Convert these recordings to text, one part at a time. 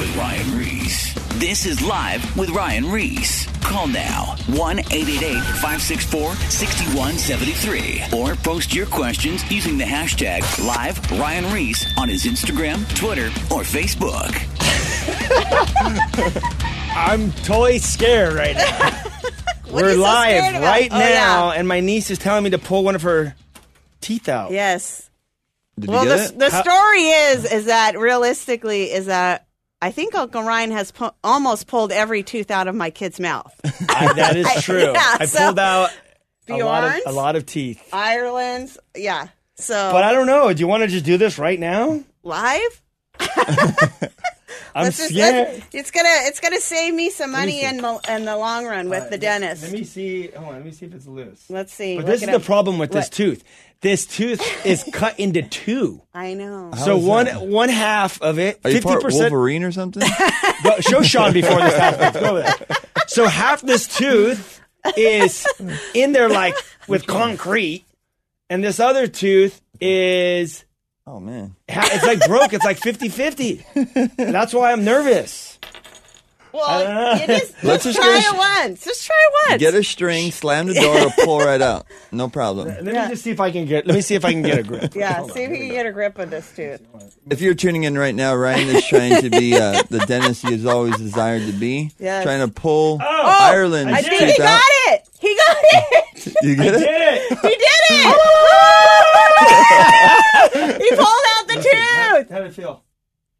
with Ryan Ries. This is Live with Ryan Ries. Call now 1 888 564 6173 or post your questions using the hashtag Live Ryan Ries on his Instagram, Twitter, or Facebook. I'm totally scared right now. What We're so live right Oh, now, yeah. and my niece is telling me to pull one of her teeth out. Yes. Did Well, the, it? the How- story is is that realistically is that I think Uncle Ryan has almost pulled every tooth out of my kid's mouth. I- that is true. Yeah, I so- pulled out a lot, of, a lot of teeth. Ireland's, yeah. So But I don't know. Do you want to just do this right now? live. I'm Let's just- scared. let's- it's gonna it's gonna save me some money see. in the in the long run with the dentist. Let me see. Hold on. Let me see if it's loose. Let's see. But Look this is it the problem with this tooth. This tooth is cut into two. I know. so one that? one half of it, Are you fifty part percent. Wolverine or something? Show Sean before this happens. Go over there. So half this tooth is in there like with concrete, and this other tooth is oh man. it's like broke. It's like 50-50. That's why I'm nervous. Well, it is. Let's Let's just try it once. Just try it once. Get a string, slam the door, it'll pull right out. No problem. Let me just see if I can get. Let me see if I can get a grip. yeah, Hold on. see if you can get a grip of this tooth. If you're tuning in right now, Ryan is trying to be uh, the dentist he has always desired to be. Yes. Trying to pull Oh, Ireland's I think tooth he got out. it. He got it. You get Did it? it? He did it. he pulled out the tooth. How did it feel?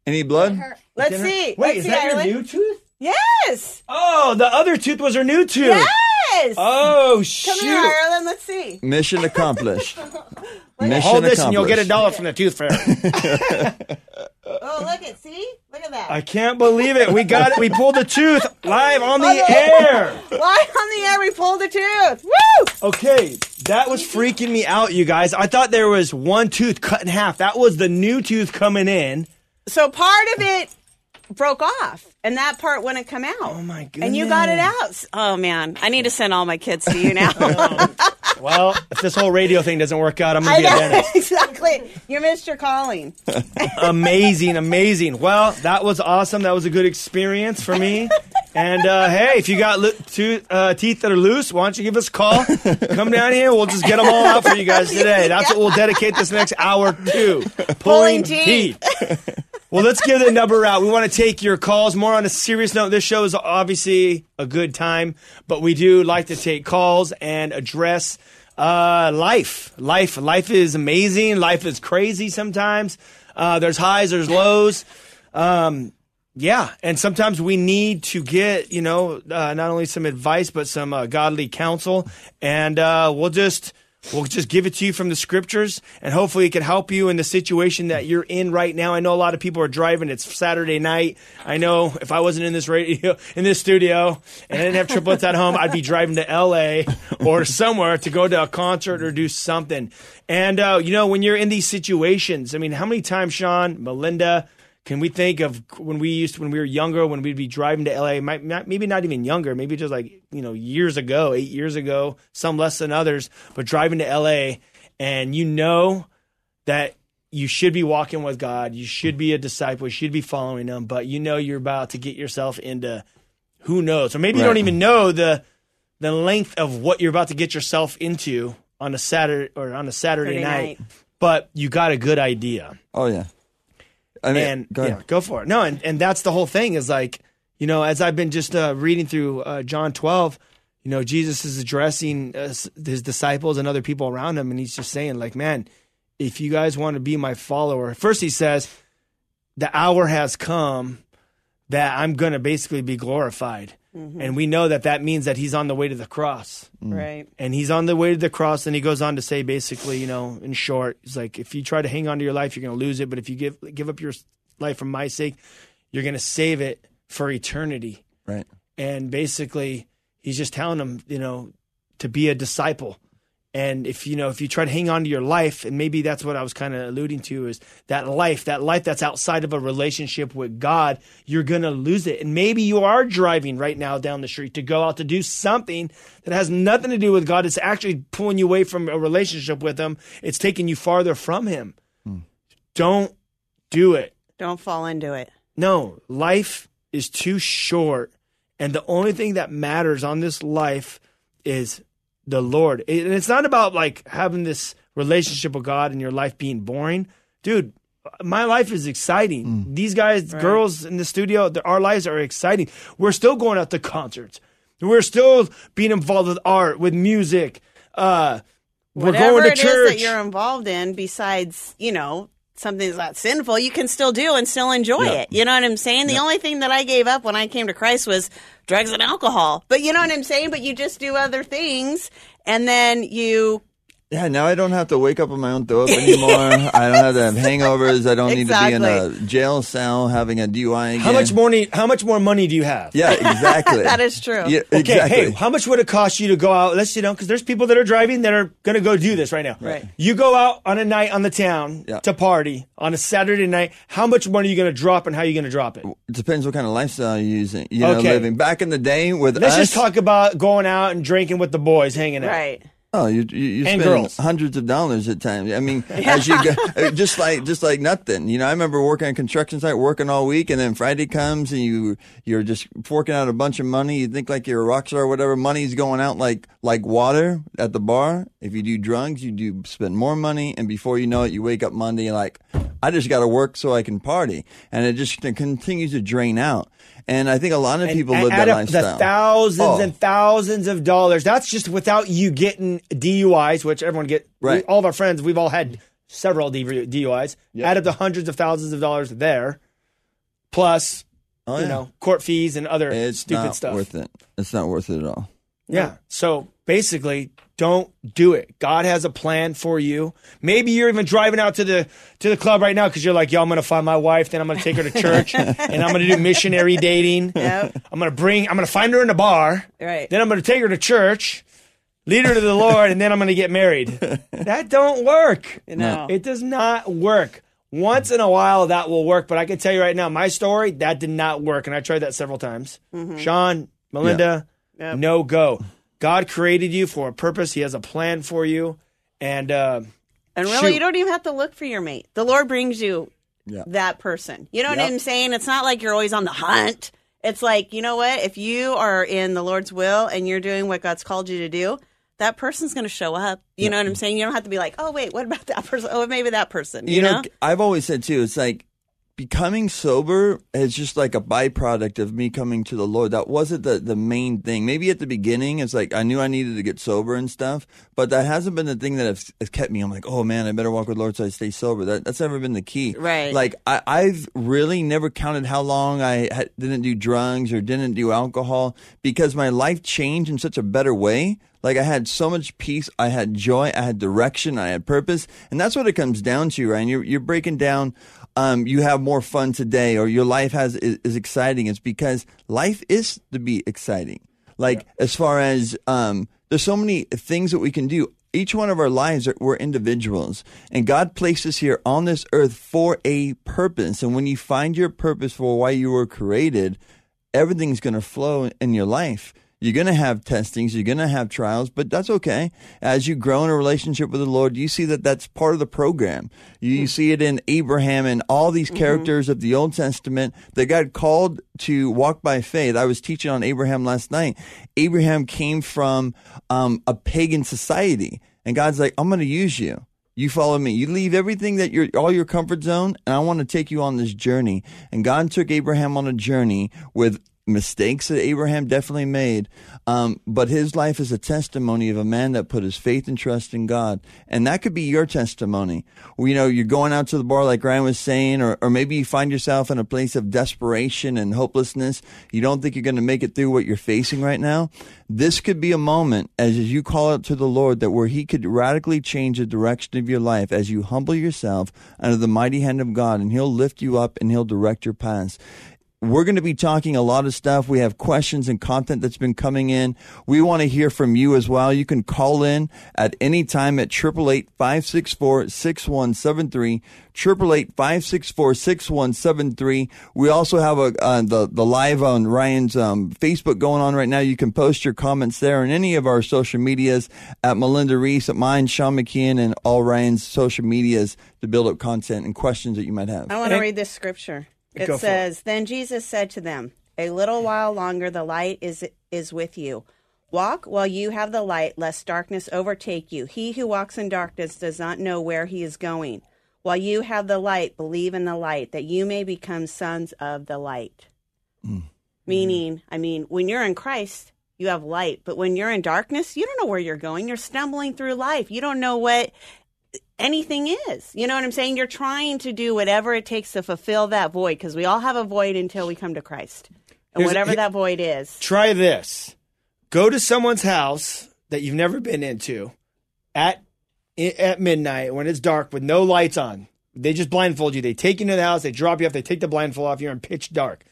Any blood? Let's see. Wait, Let's is see, that Ireland. your new tooth? Yes. Oh, the other tooth was her new tooth. Yes. Oh shoot! Come here, Ireland. Let's see. Mission accomplished. Mission Hold this, and you'll get a dollar from the tooth fairy. Oh, look at see. Look at that. I can't believe it. We got it. We pulled the tooth live on the oh, air. Live on the air, we pulled the tooth. Woo! Okay, that was freaking me out, you guys. I thought there was one tooth cut in half. That was the new tooth coming in. So part of it broke off, and that part wouldn't come out. Oh my goodness! And you got it out. Oh man, I need to send all my kids to you now. Well, if this whole radio thing doesn't work out, I'm gonna be a dentist. exactly. You missed your calling. amazing, amazing. Well, that was awesome. That was a good experience for me. And uh, hey, if you got lo- tooth, uh, teeth that are loose, why don't you give us a call? Come down here. We'll just get them all out for you guys today. That's what we'll dedicate this next hour to. Pulling, Pulling teeth. teeth. Well, let's give the number out. We want to take your calls. More on a serious note, this show is obviously a good time, but we do like to take calls and address uh, life. Life, life is amazing. Life is crazy sometimes. Uh, there's highs, there's lows. Um, yeah, and sometimes we need to get you know uh, not only some advice but some uh, godly counsel, and uh, we'll just we'll just give it to you from the scriptures, and hopefully it can help you in the situation that you're in right now. I know a lot of people are driving; it's Saturday night. I know if I wasn't in this radio in this studio and I didn't have triplets at home, I'd be driving to L.A. or somewhere to go to a concert or do something. And uh, you know when you're in these situations, I mean, how many times, Sean, Melinda? Can we think of when we used to, when we were younger, when we'd be driving to LA, might, not, maybe not even younger, maybe just like, you know, years ago, eight years ago, some less than others, but driving to LA and you know that you should be walking with God, you should be a disciple, you should be following Him, but you know you're about to get yourself into who knows, or maybe you Right. don't even know the the length of what you're about to get yourself into on a Saturday or on a Saturday Saturday night, night. but you got a good idea Oh yeah. I mean, and go yeah, go for it. No, and, and that's the whole thing is like, you know, as I've been just uh, reading through uh, John 12, you know, Jesus is addressing uh, his disciples and other people around him, and he's just saying, like, man, if you guys want to be my follower, first he says, the hour has come that I'm going to basically be glorified. Mm-hmm. And we know that that means that he's on the way to the cross mm. Right. and he's on the way to the cross and he goes on to say basically you know in short he's like if you try to hang on to your life you're going to lose it but if you give give up your life for my sake you're going to save it for eternity Right. and basically he's just telling them you know to be a disciple and if you know if you try to hang on to your life and maybe that's what i was kind of alluding to is that life that life that's outside of a relationship with god you're going to lose it. And maybe you are driving right now down the street to go out to do something that has nothing to do with god. It's actually pulling you away from a relationship with him. It's taking you farther from him. Hmm. Don't do it. Don't fall into it. No, life is too short, and the only thing that matters on this life is the Lord. It- and it's not about like having this relationship with God and your life being boring, dude. My life is exciting. These guys, girls in the studio, our lives are exciting. We're still going out to concerts. We're still being involved with art, with music. Uh, we're Whatever going to it is church. that you're involved in, besides you know something that's not sinful, you can still do and still enjoy Yeah. it. You know what I'm saying? The only thing that I gave up when I came to Christ was drugs and alcohol. But you know what I'm saying? But you just do other things, and then you Yeah, now I don't have to wake up on my own throw up anymore. I don't have to have hangovers. I don't need to be in a jail cell having a DUI again. how much money? How much more money do you have? Yeah, exactly. That is true. Yeah, Okay, exactly. hey, how much would it cost you to go out? Let's you know, because there's people that are driving that are going to go do this right now. Right. You go out on a night on the town Yeah. to party on a Saturday night. How much money are you going to drop, and how are you going to drop it? It depends what kind of lifestyle you're using. You know, Okay. living back in the day with us. Let's us. just talk about going out and drinking with the boys, hanging out. right. Oh, you you, you spend girls. hundreds of dollars at times. I mean, as you go, uh, just like just like nothing. You know, I remember working on a construction site, working all week, and then Friday comes and you you're just forking out a bunch of money. You think like you're a rock star or whatever. Money's going out like like water at the bar. If you do drugs, you do spend more money, and before you know it, you wake up Monday like, I just got to work so I can party, and it just continues to drain out. And I think a lot of And people add live that up lifestyle. The thousands Oh. and thousands of dollars. That's just without you getting DUIs, which everyone get. Right. all of our friends, we've all had several DUIs. Add up the hundreds of thousands of dollars there, plus Oh, you know court fees and other it's stupid not stuff. worth it. It's not worth it at all. Yeah. So basically, don't do it. God has a plan for you. Maybe you're even driving out to the to the club right now because you're like, yo, I'm gonna find my wife, then I'm gonna take her to church, and I'm gonna do missionary dating. Yep. I'm gonna bring, I'm gonna find her in a bar. Right. Then I'm gonna take her to church, lead her to the Lord, and then I'm gonna get married. That don't work. No. It does not work. Once in a while that will work, but I can tell you right now, my story that did not work, and I tried that several times. Mm-hmm. Sean, Melinda, Yep. no go. God created you for a purpose. He has a plan for you, and uh, And really, Shoot. you don't even have to look for your mate. The Lord brings you Yeah. that person. You know what I'm saying? It's not like you're always on the hunt. It's like, you know what? If you are in the Lord's will and you're doing what God's called you to do, that person's going to show up. You know what I'm saying? You don't have to be like, oh, wait, what about that person? Oh, maybe that person. You, you know, know? I've always said too, it's like becoming sober is just like a byproduct of me coming to the Lord. That wasn't the, the main thing. Maybe at the beginning, it's like I knew I needed to get sober and stuff, but that hasn't been the thing that has, has kept me. I'm like, oh man, I better walk with the Lord so I stay sober. That, that's never been the key. Right. Like I, I've really never counted how long I had, didn't do drugs or didn't do alcohol because my life changed in such a better way. Like I had so much peace, I had joy, I had direction, I had purpose, and that's what it comes down to, Ryan. You're you're breaking down. Um, you have more fun today, or your life has is, is exciting. It's because life is to be exciting. Like as far as um, there's so many things that we can do. Each one of our lives, are, we're individuals, and God placed us here on this earth for a purpose. And when you find your purpose for why you were created, everything's going to flow in your life. You're going to have testings, you're going to have trials, but that's okay. As you grow in a relationship with the Lord, you see that that's part of the program. You, you see it in Abraham and all these characters of the Old Testament that got called to walk by faith. I was teaching on Abraham last night. Abraham came from um, a pagan society, and God's like, I'm going to use you. You follow me. You leave everything that you're all your comfort zone, and I want to take you on this journey. And God took Abraham on a journey with mistakes that Abraham definitely made, um, but his life is a testimony of a man that put his faith and trust in God, and that could be your testimony. You know, you're going out to the bar like Ryan was saying, or, or maybe you find yourself in a place of desperation and hopelessness. You don't think you're going to make it through what you're facing right now. This could be a moment as you call out to the Lord that where He could radically change the direction of your life as you humble yourself under the mighty hand of God, and He'll lift you up and He'll direct your paths. We're going to be talking a lot of stuff. We have questions and content that's been coming in. We want to hear from you as well. You can call in at any time at 888-564-6173, 888-564-6173. We also have a, uh, the, the live on Ryan's um, Facebook going on right now. You can post your comments there and any of our social medias at Melinda Ries, at mine, Sean McKeon, and all Ryan's social medias to build up content and questions that you might have. I want to read this scripture. It Go says, Then Jesus said to them, A little while longer the light is is with you. Walk while you have the light, lest darkness overtake you. He who walks in darkness does not know where he is going. While you have the light, believe in the light, that you may become sons of the light. Mm. Meaning, I mean, when you're in Christ, you have light, but when you're in darkness, you don't know where you're going. You're stumbling through life. You don't know what anything is. You know what I'm saying? You're trying to do whatever it takes to fulfill that void because we all have a void until we come to Christ. And Here's- whatever he- that void is. Try this. Go to someone's house that you've never been into at at midnight when it's dark with no lights on. They just blindfold you. They take you into the house. They drop you off. They take the blindfold off. You're in pitch dark.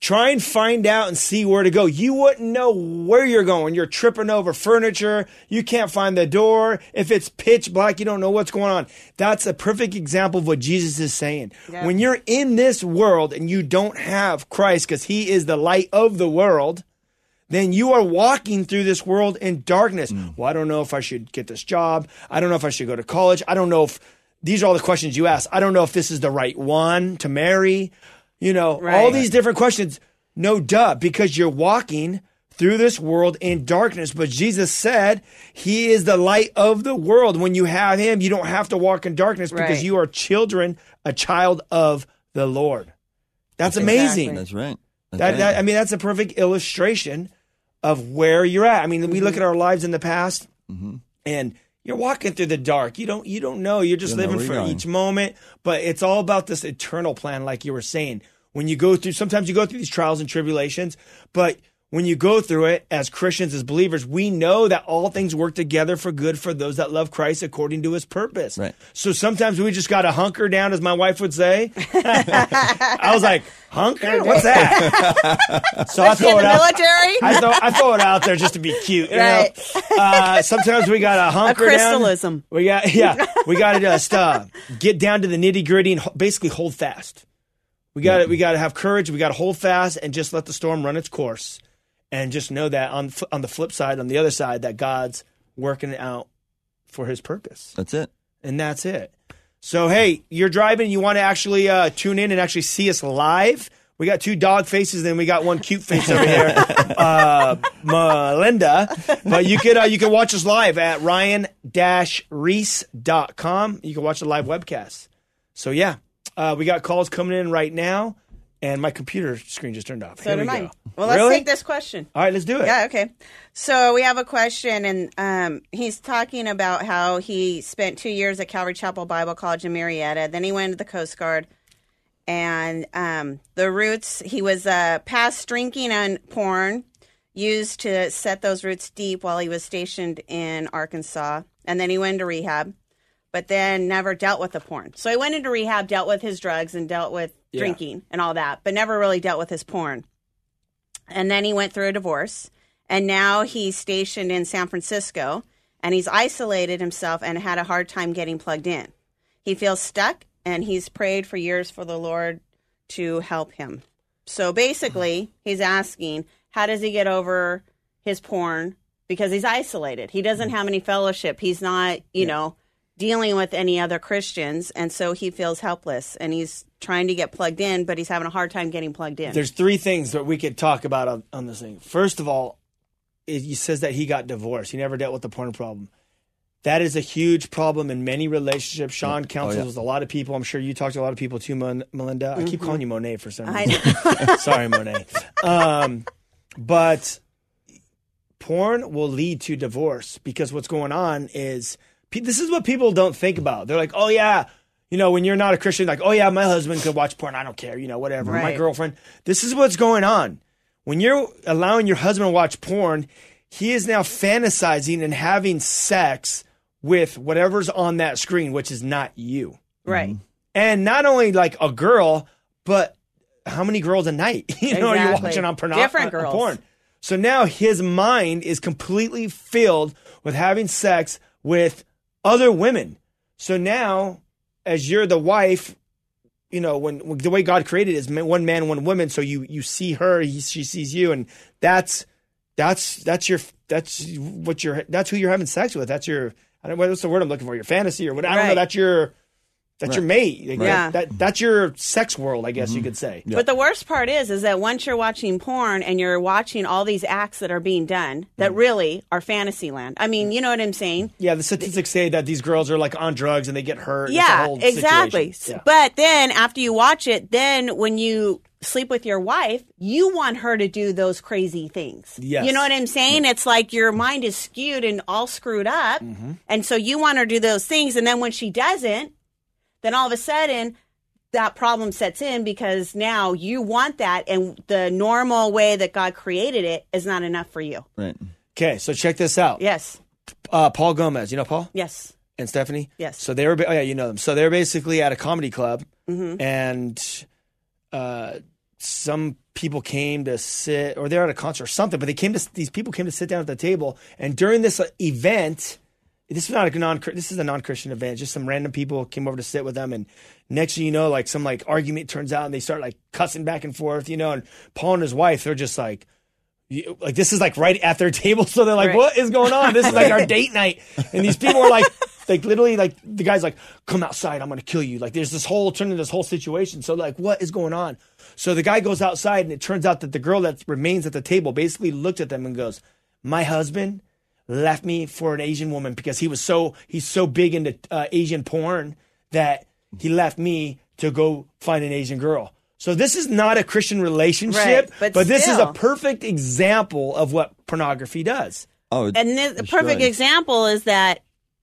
Try and find out and see where to go. You wouldn't know where you're going. You're tripping over furniture. You can't find the door. If it's pitch black, you don't know what's going on. That's a perfect example of what Jesus is saying. Yeah. When you're in this world and you don't have Christ because he is the light of the world, then you are walking through this world in darkness. Mm. Well, I don't know if I should get this job. I don't know if I should go to college. I don't know if these are all the questions you ask. I don't know if this is the right one to marry. You know, all these different questions. No duh, because you're walking through this world in darkness. But Jesus said he is the light of the world. When you have him, you don't have to walk in darkness because Right. you are children, a child of the Lord. That's amazing. That's right. That's That, right. that I mean, that's a perfect illustration of where you're at. I mean, we look Mm-hmm. at our lives in the past, and you're walking through the dark. You don't you don't know. You're just You don't know living for going. each moment. But it's all about this eternal plan, like you were saying. When you go through, sometimes you go through these trials and tribulations, but when you go through it as Christians, as believers, we know that all things work together for good for those that love Christ according to his purpose. Right. So sometimes we just got to hunker down, as my wife would say. I was like, hunker? What's that? so I throw the it out. military? I throw, I throw it out there just to be cute. You Right. Know? Uh, sometimes we got to hunker down. crystalism. We got yeah. We got to just uh, get down to the nitty gritty and basically hold fast. We got to we got to have courage. We got to hold fast and just let the storm run its course, and just know that on on the flip side, on the other side, that God's working it out for His purpose, That's it. and that's it. So hey, you're driving. You want to actually uh, tune in and actually see us live. We got two dog faces, and we got one cute face over here, uh, Melinda. But you could uh, you can watch us live at ryan-reese.com. You can watch the live webcast. So yeah, uh, we got calls coming in right now, and my computer screen just turned off. So Here we mine. go. Well, let's Really? take this question. All right, let's do it. Yeah, okay. So we have a question, and um, he's talking about how he spent two years at Calvary Chapel Bible College in Murrieta. Then he went to the Coast Guard, and um, the roots he was uh, past drinking and porn, used to set those roots deep while he was stationed in Arkansas, and then he went into rehab, but then never dealt with the porn. So he went into rehab, dealt with his drugs, and dealt with Yeah. drinking and all that, but never really dealt with his porn and then he went through a divorce and now he's stationed in San Francisco and he's isolated himself and had a hard time getting plugged in. He feels stuck and he's prayed for years for the Lord to help him. So basically, he's asking, how does he get over his porn because he's isolated. He doesn't mm. have any fellowship. He's not, you know, dealing with any other Christians and so he feels helpless and he's trying to get plugged in but he's having a hard time getting plugged in. There's three things that we could talk about on, on this thing. First of all, it, he says that he got divorced. He never dealt with the porn problem. That is a huge problem in many relationships. Sean counsels yeah. with a lot of people. I'm sure you talk to a lot of people too, Mon- Melinda. I keep calling you Monet for some I reason. Sorry, Monet. Um, but porn will lead to divorce because what's going on is pe- this is what people don't think about. They're like, oh yeah, you know, when you're not a Christian, like, oh yeah, my husband could watch porn. I don't care, you know, whatever. My girlfriend. This is what's going on. When you're allowing your husband to watch porn, he is now fantasizing and having sex with whatever's on that screen, which is not you. right. Mm-hmm. And not only like a girl, but how many girls a night? You know, you're Exactly. watching on porno- Different on girls. porn. So now his mind is completely filled with having sex with other women. So now, as you're the wife, you know, when, the way God created it is one man, one woman. So you you see her, he, she sees you, and that's that's that's your that's what you're that's who you're having sex with. That's your I don't know what's the word I'm looking for. Your fantasy or what I don't know. Right. That's your That's your mate. Like, Yeah. That, that's your sex world, I guess you could say. But the worst part is, is that once you're watching porn and you're watching all these acts that are being done that really are fantasy land. I mean, you know what I'm saying? Yeah, the statistics say that these girls are like on drugs and they get hurt. It's a Yeah, whole exactly. Yeah. But then after you watch it, then when you sleep with your wife, you want her to do those crazy things. Yes. You know what I'm saying? It's like your mind is skewed and all screwed up. Mm-hmm. And so you want her to do those things. And then when she doesn't, then all of a sudden, that problem sets in because now you want that, and the normal way that God created it is not enough for you. Right. Okay, so check this out. Yes, Uh, Paul Gomez, you know Paul yes, and Stephanie. Yes. So they were. Oh yeah, you know them. So they were basically at a comedy club, Mm-hmm. and uh, some people came to sit, or they're at a concert or something. But they came to these people came to sit down at the table, and during this uh, event, this is not a non. This is a non-Christian event. Just some random people came over to sit with them, and next thing you know, like some like argument turns out, and they start like cussing back and forth, you know. And Paul and his wife, they're just like. you- Like this is like right at their table, so they're like, Right. "What is going on? This is like our date night." And these people are like, like literally, like the guy's like, "Come outside, I'm gonna kill you." Like there's this whole turn into this whole situation. So like, what is going on? So the guy goes outside, and it turns out that the girl that remains at the table basically looked at them and goes, "My husband left me for an Asian woman because he was so he's so big into uh, Asian porn that he left me to go find an Asian girl." So this is not a Christian relationship, Right, but this is a perfect example of what pornography does. Oh, And the, the perfect destroys. example is that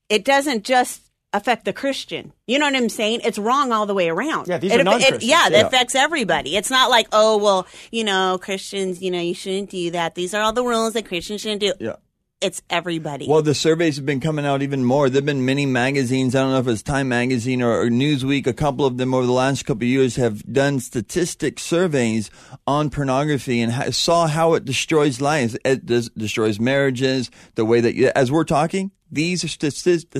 it doesn't just affect the Christian. You know what I'm saying? It's wrong all the way around. Yeah, these it, are aff- non-Christians. Yeah, Yeah. it affects everybody. It's not like, oh, well, you know, Christians, you know, you shouldn't do that. These are all the rules that Christians shouldn't do. Yeah. It's everybody. Well, the surveys have been coming out even more. There've been many magazines. I don't know if it's Time Magazine or, or Newsweek. A couple of them over the last couple of years have done statistic surveys on pornography and ha- saw how it destroys lives. It des- destroys marriages. The way that, as we're talking, these are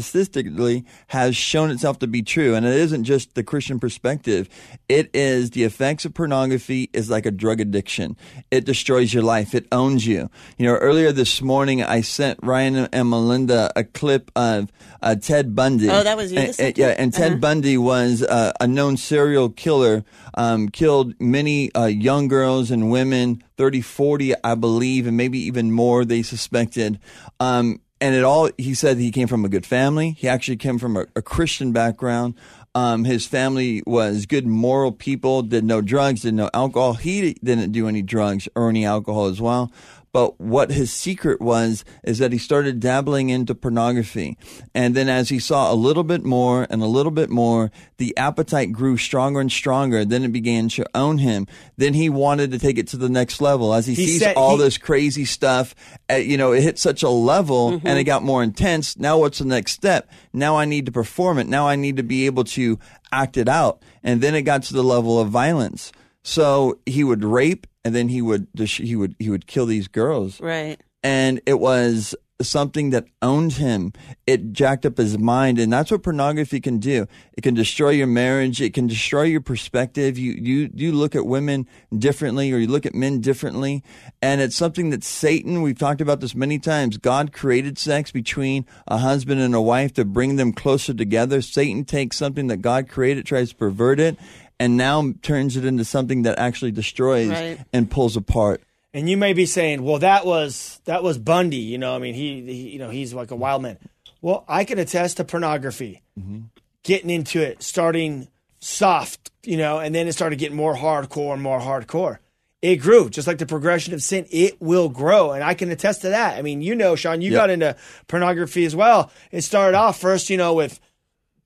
statistically has shown itself to be true, and it isn't just the Christian perspective. It is the effects of pornography is like a drug addiction. It destroys your life. It owns you. You know, earlier this morning I sent Ryan and Melinda a clip of uh, Ted Bundy. Oh, that was you And- and- yeah, and Ted Uh-huh. Bundy was uh, a known serial killer. Um, killed many uh, young girls and women, 30, 40, I believe, and maybe even more. They suspected. Um, and it all he said he came from a good family. He actually came from a, a Christian background. Um, his family was good, moral people. Did no drugs, did no alcohol. He didn't do any drugs or any alcohol as well. But what his secret was is that he started dabbling into pornography. And then as he saw a little bit more and a little bit more, the appetite grew stronger and stronger. Then it began to own him. Then he wanted to take it to the next level. As he, He sees all he- this crazy stuff, uh, you know, it hit such a level Mm-hmm. and it got more intense. Now what's the next step? Now I need to perform it. Now I need to be able to act it out. And then it got to the level of violence. So he would rape and then he would he would he would kill these girls right. and it was something that owned him. It jacked up his mind, and that's what pornography can do. It can destroy your marriage. It can destroy your perspective. You you you look at women differently, or you look at men differently, and it's something that Satan. We've talked about this many times. God created sex between a husband and a wife to bring them closer together. Satan takes something that God created, tries to pervert it. And now turns it into something that actually destroys Right. and pulls apart. And you may be saying, "Well, that was that was Bundy." You know, I mean, he, he you know, he's like a wild man. Well, I can attest to pornography, mm-hmm. getting into it, starting soft, you know, and then it started getting more hardcore and more hardcore. It grew, just like the progression of sin. It will grow, and I can attest to that. I mean, you know, Sean, you Yep. got into pornography as well. It started off first, you know, with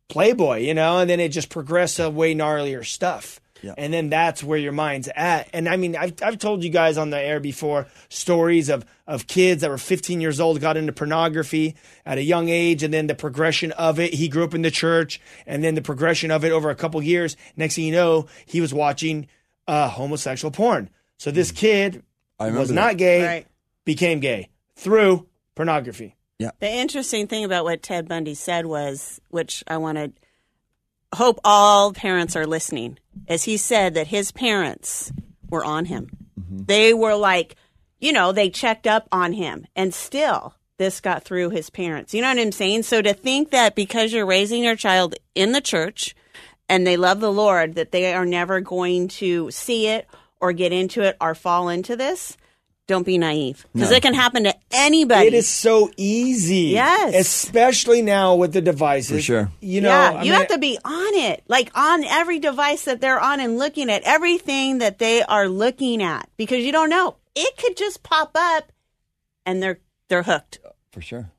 Playboy, you know, and then it just progressed to way gnarlier stuff. Yeah. And then that's where your mind's at. And I mean, I've, I've told you guys on the air before stories of, of kids that were 15 years old, got into pornography at a young age, and then the progression of it. He grew up in the church, and then the progression of it over a couple years. Next thing you know, he was watching uh, homosexual porn. So this kid I remember was that. not gay, Right. became gay through pornography. The interesting thing about what Ted Bundy said was, which I want to hope all parents are listening, is he said that his parents were on him. Mm-hmm. They were like, you know, they checked up on him, and still this got through his parents. You know what I'm saying? So to think that because you're raising your child in the church, and they love the Lord, that they are never going to see it or get into it or fall into this, don't be naive because No. it can happen to anybody. It is so easy. Yes. Especially now with the devices. For sure. You know, yeah, I you mean, have to be on it, like on every device that they're on and looking at everything that they are looking at because you don't know. It could just pop up and they're they're hooked. For sure.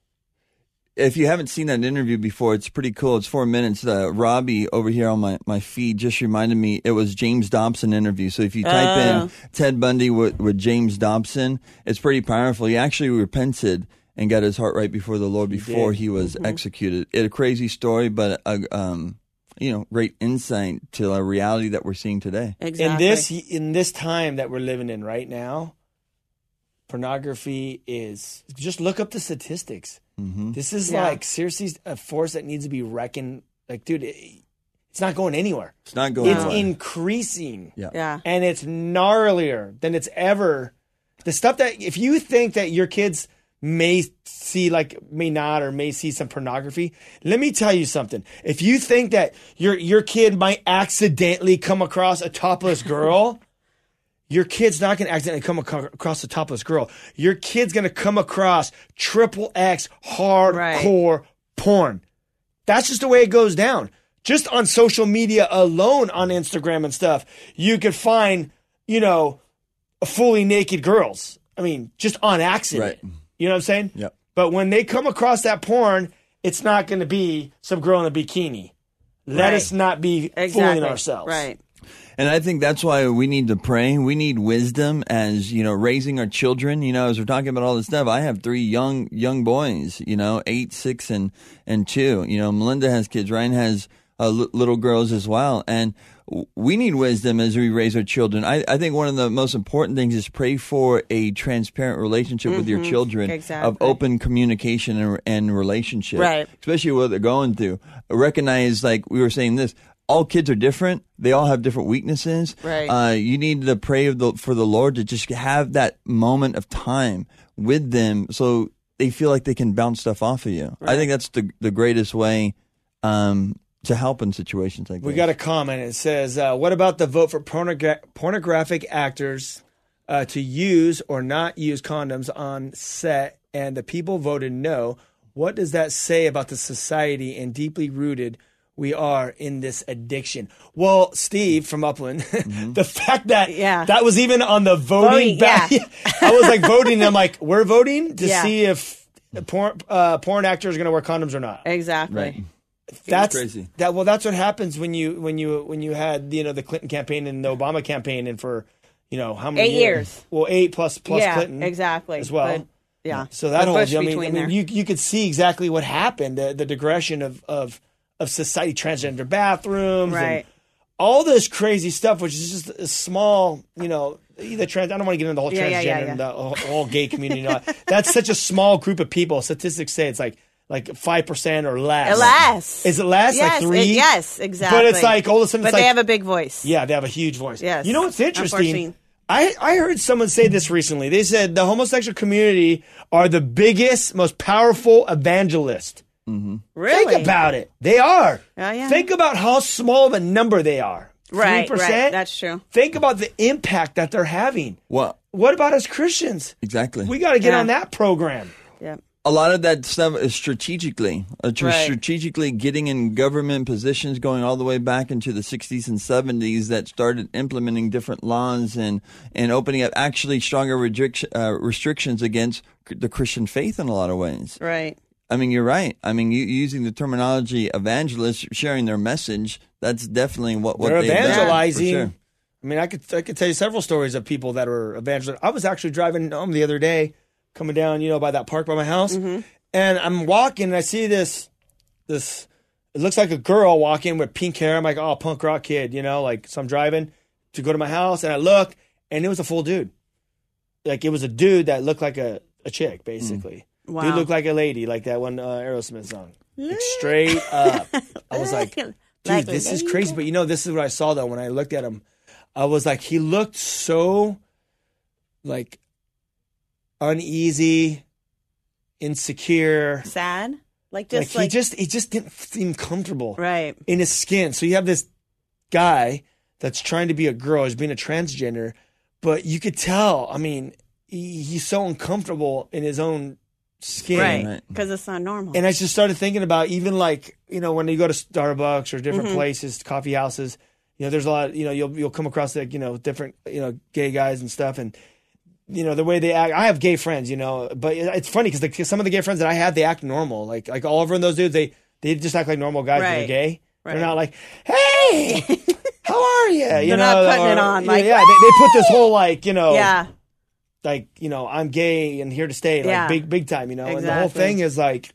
If you haven't seen that interview before, it's pretty cool. It's four minutes. Uh, Robbie over here on my, my feed just reminded me it was James Dobson interview. So if you type Oh. in Ted Bundy with, with James Dobson, it's pretty powerful. He actually repented and got his heart right before the Lord before he, was executed. It a crazy story, but a, um, you know, great insight to a reality that we're seeing today. Exactly. in this in this time that we're living in right now, pornography is just look up the statistics. Mm-hmm. This is Yeah. like seriously a force that needs to be reckoned. Like, dude, it, it's not going anywhere. It's not going It's away. increasing. Yeah. yeah. and it's gnarlier than it's ever. The stuff that if you think that your kids may see like may not or may see some pornography, let me tell you something. If you think that your your kid might accidentally come across a topless girl, your kid's not going to accidentally come aco- across a topless girl. Your kid's going to come across triple X hardcore porn. That's just the way it goes down. Just on social media alone, on Instagram and stuff, you could find, you know, fully naked girls. I mean, just on accident. Right. You know what I'm saying? Yep. But when they come across that porn, it's not going to be some girl in a bikini. Let Right. us not be exactly. fooling ourselves. Right. And I think that's why we need to pray. We need wisdom as, you know, raising our children. You know, as we're talking about all this stuff, I have three young, young boys, you know, eight, six, and, and two. You know, Melinda has kids. Ryan has uh, li- little girls as well. And we need wisdom as we raise our children. I, I think one of the most important things is pray for a transparent relationship with your children of open communication and, and relationship. Right. Especially what they're going through. Recognize, like we were saying this, all kids are different. They all have different weaknesses. Right. Uh, you need to pray of the, for the Lord to just have that moment of time with them so they feel like they can bounce stuff off of you. I think that's the the greatest way um, to help in situations like that. We got a comment. It says, uh, "What about the vote for pornogra- pornographic actors uh, to use or not use condoms on set?" And the people voted no. What does that say about the society and deeply rooted we are in this addiction? Well, Steve from Upland, the fact that Yeah. that was even on the voting, Voting, ba- yeah. I was like voting. And I'm like, we're voting to Yeah. see if porn uh, porn actors are going to wear condoms or not Exactly. Right. that's crazy. That well, that's what happens when you when you when you had you know the Clinton campaign and the Obama campaign, and for you know how many Eight years. Well, eight plus plus yeah. Clinton Exactly. as well. But, yeah. so that With whole I mean, I mean you you could see exactly what happened the the digression of of of society, transgender bathrooms, and Right. all this crazy stuff, which is just a small you know. The trans, I don't want to get into the whole Yeah, transgender yeah, yeah, and the whole, whole gay community. and all. That's such a small group of people. Statistics say it's like like five percent or less. Less. Is it less? Yes. like three? it- yes. Exactly. But it's like all of a sudden, But they like, have a big voice. yeah, they have a huge voice. Yes. You know what's interesting? I, I heard someone say this recently. They said the homosexual community are the biggest, most powerful evangelist. Really? Think about it. They are. Oh, yeah. Think about how small of a number they are. Right. 3%? Right. That's true. Think about the impact that they're having. Well, What about us Christians? exactly. We got to get Yeah. on that program. Yeah. a lot of that stuff is strategically, uh, tr- Right. strategically getting in government positions, going all the way back into the 60s and 70s that started implementing different laws and, and opening up actually stronger restric- uh, restrictions against c- the Christian faith in a lot of ways. Right. I mean, you're right. I mean, you, using the terminology evangelists, sharing their message, that's definitely what, what They're they've done, for evangelizing. sure. I mean, I could I could tell you several stories of people that are evangelizing. I was actually driving home the other day, coming down, you know, by that park by my house, Mm-hmm. and I'm walking, and I see this this. It looks like a girl walking with pink hair. I'm like, oh, punk rock kid, you know, like so. I'm driving to go to my house, and I look, and it was a full dude. Like it was a dude that looked like a a chick, basically. Wow. Dude looked like a lady, like that one uh, Aerosmith song. Like straight up. I was like, dude, Like this is crazy. But you know, this is what I saw though when I looked at him. I was like, he looked so like uneasy, insecure. Sad. Like Like, just he just he just didn't seem comfortable right. in his skin. So you have this guy that's trying to be a girl, he's being a transgender, but you could tell. I mean, he, he's so uncomfortable in his own skin. Right. Right. Because it's not normal. And I just started thinking about even like you know when you go to Starbucks or different mm-hmm. places, coffee houses. You know, there's a lot. You know, you'll you'll come across like you know different you know gay guys and stuff, and you know the way they act. I have gay friends, you know, but it's funny because some of the gay friends that I have, they act normal. Like like Oliver and those dudes, they they just act like normal guys. but They're gay. Right. They're not like, hey, how are you? You They're know, not putting it or- on, yeah, like, yeah, they, they put this whole like you know yeah. Like you know I'm gay and here to stay like Yeah. big big time you know? And the whole thing is like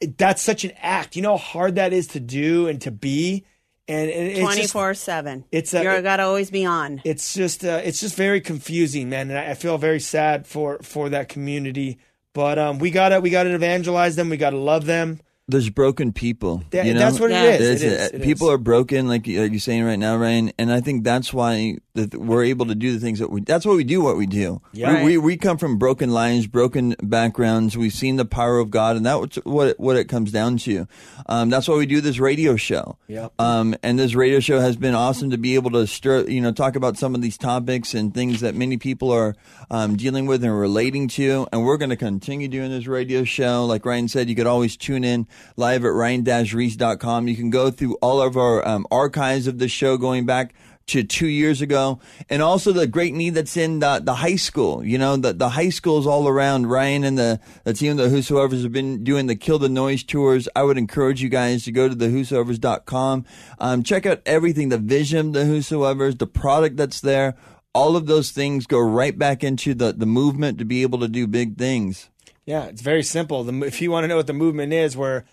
it, that's such an act. You know how hard that is to do and to be? And, and it's Twenty just, four seven. it's a- You're gotta always be on. it's just uh, it's just very confusing man and I, I feel very sad for for that community. But um we gotta we gotta evangelize them. We gotta love them There's broken people. That- you know? that's what Yeah. it is, it is, it people is. are broken, like, like you're saying right now, Ryan. And I think that's why that we're able to do the things that we. That's why we do what we do. Yeah. We, we we come from broken lives, broken backgrounds. We've seen the power of God, and that's what it, what it comes down to. Um, that's why we do this radio show. Yep. Um, and this radio show has been awesome to be able to stir, you know, talk about some of these topics and things that many people are um, dealing with and relating to. And we're going to continue doing this radio show. Like Ryan said, you could always tune in live at ryan-reese.com. You can go through all of our um, archives of the show going back to two years ago, and also the great need that's in the, the high school. You know, the, the high schools all around. Ryan and the, the team, the Whosoevers, have been doing the Kill the Noise tours. I would encourage you guys to go to the Whosoevers.com. Um, check out everything, the vision, the Whosoevers, the product that's there. All of those things go right back into the, the movement to be able to do big things. Yeah, it's very simple. The, if you want to know what the movement is, we're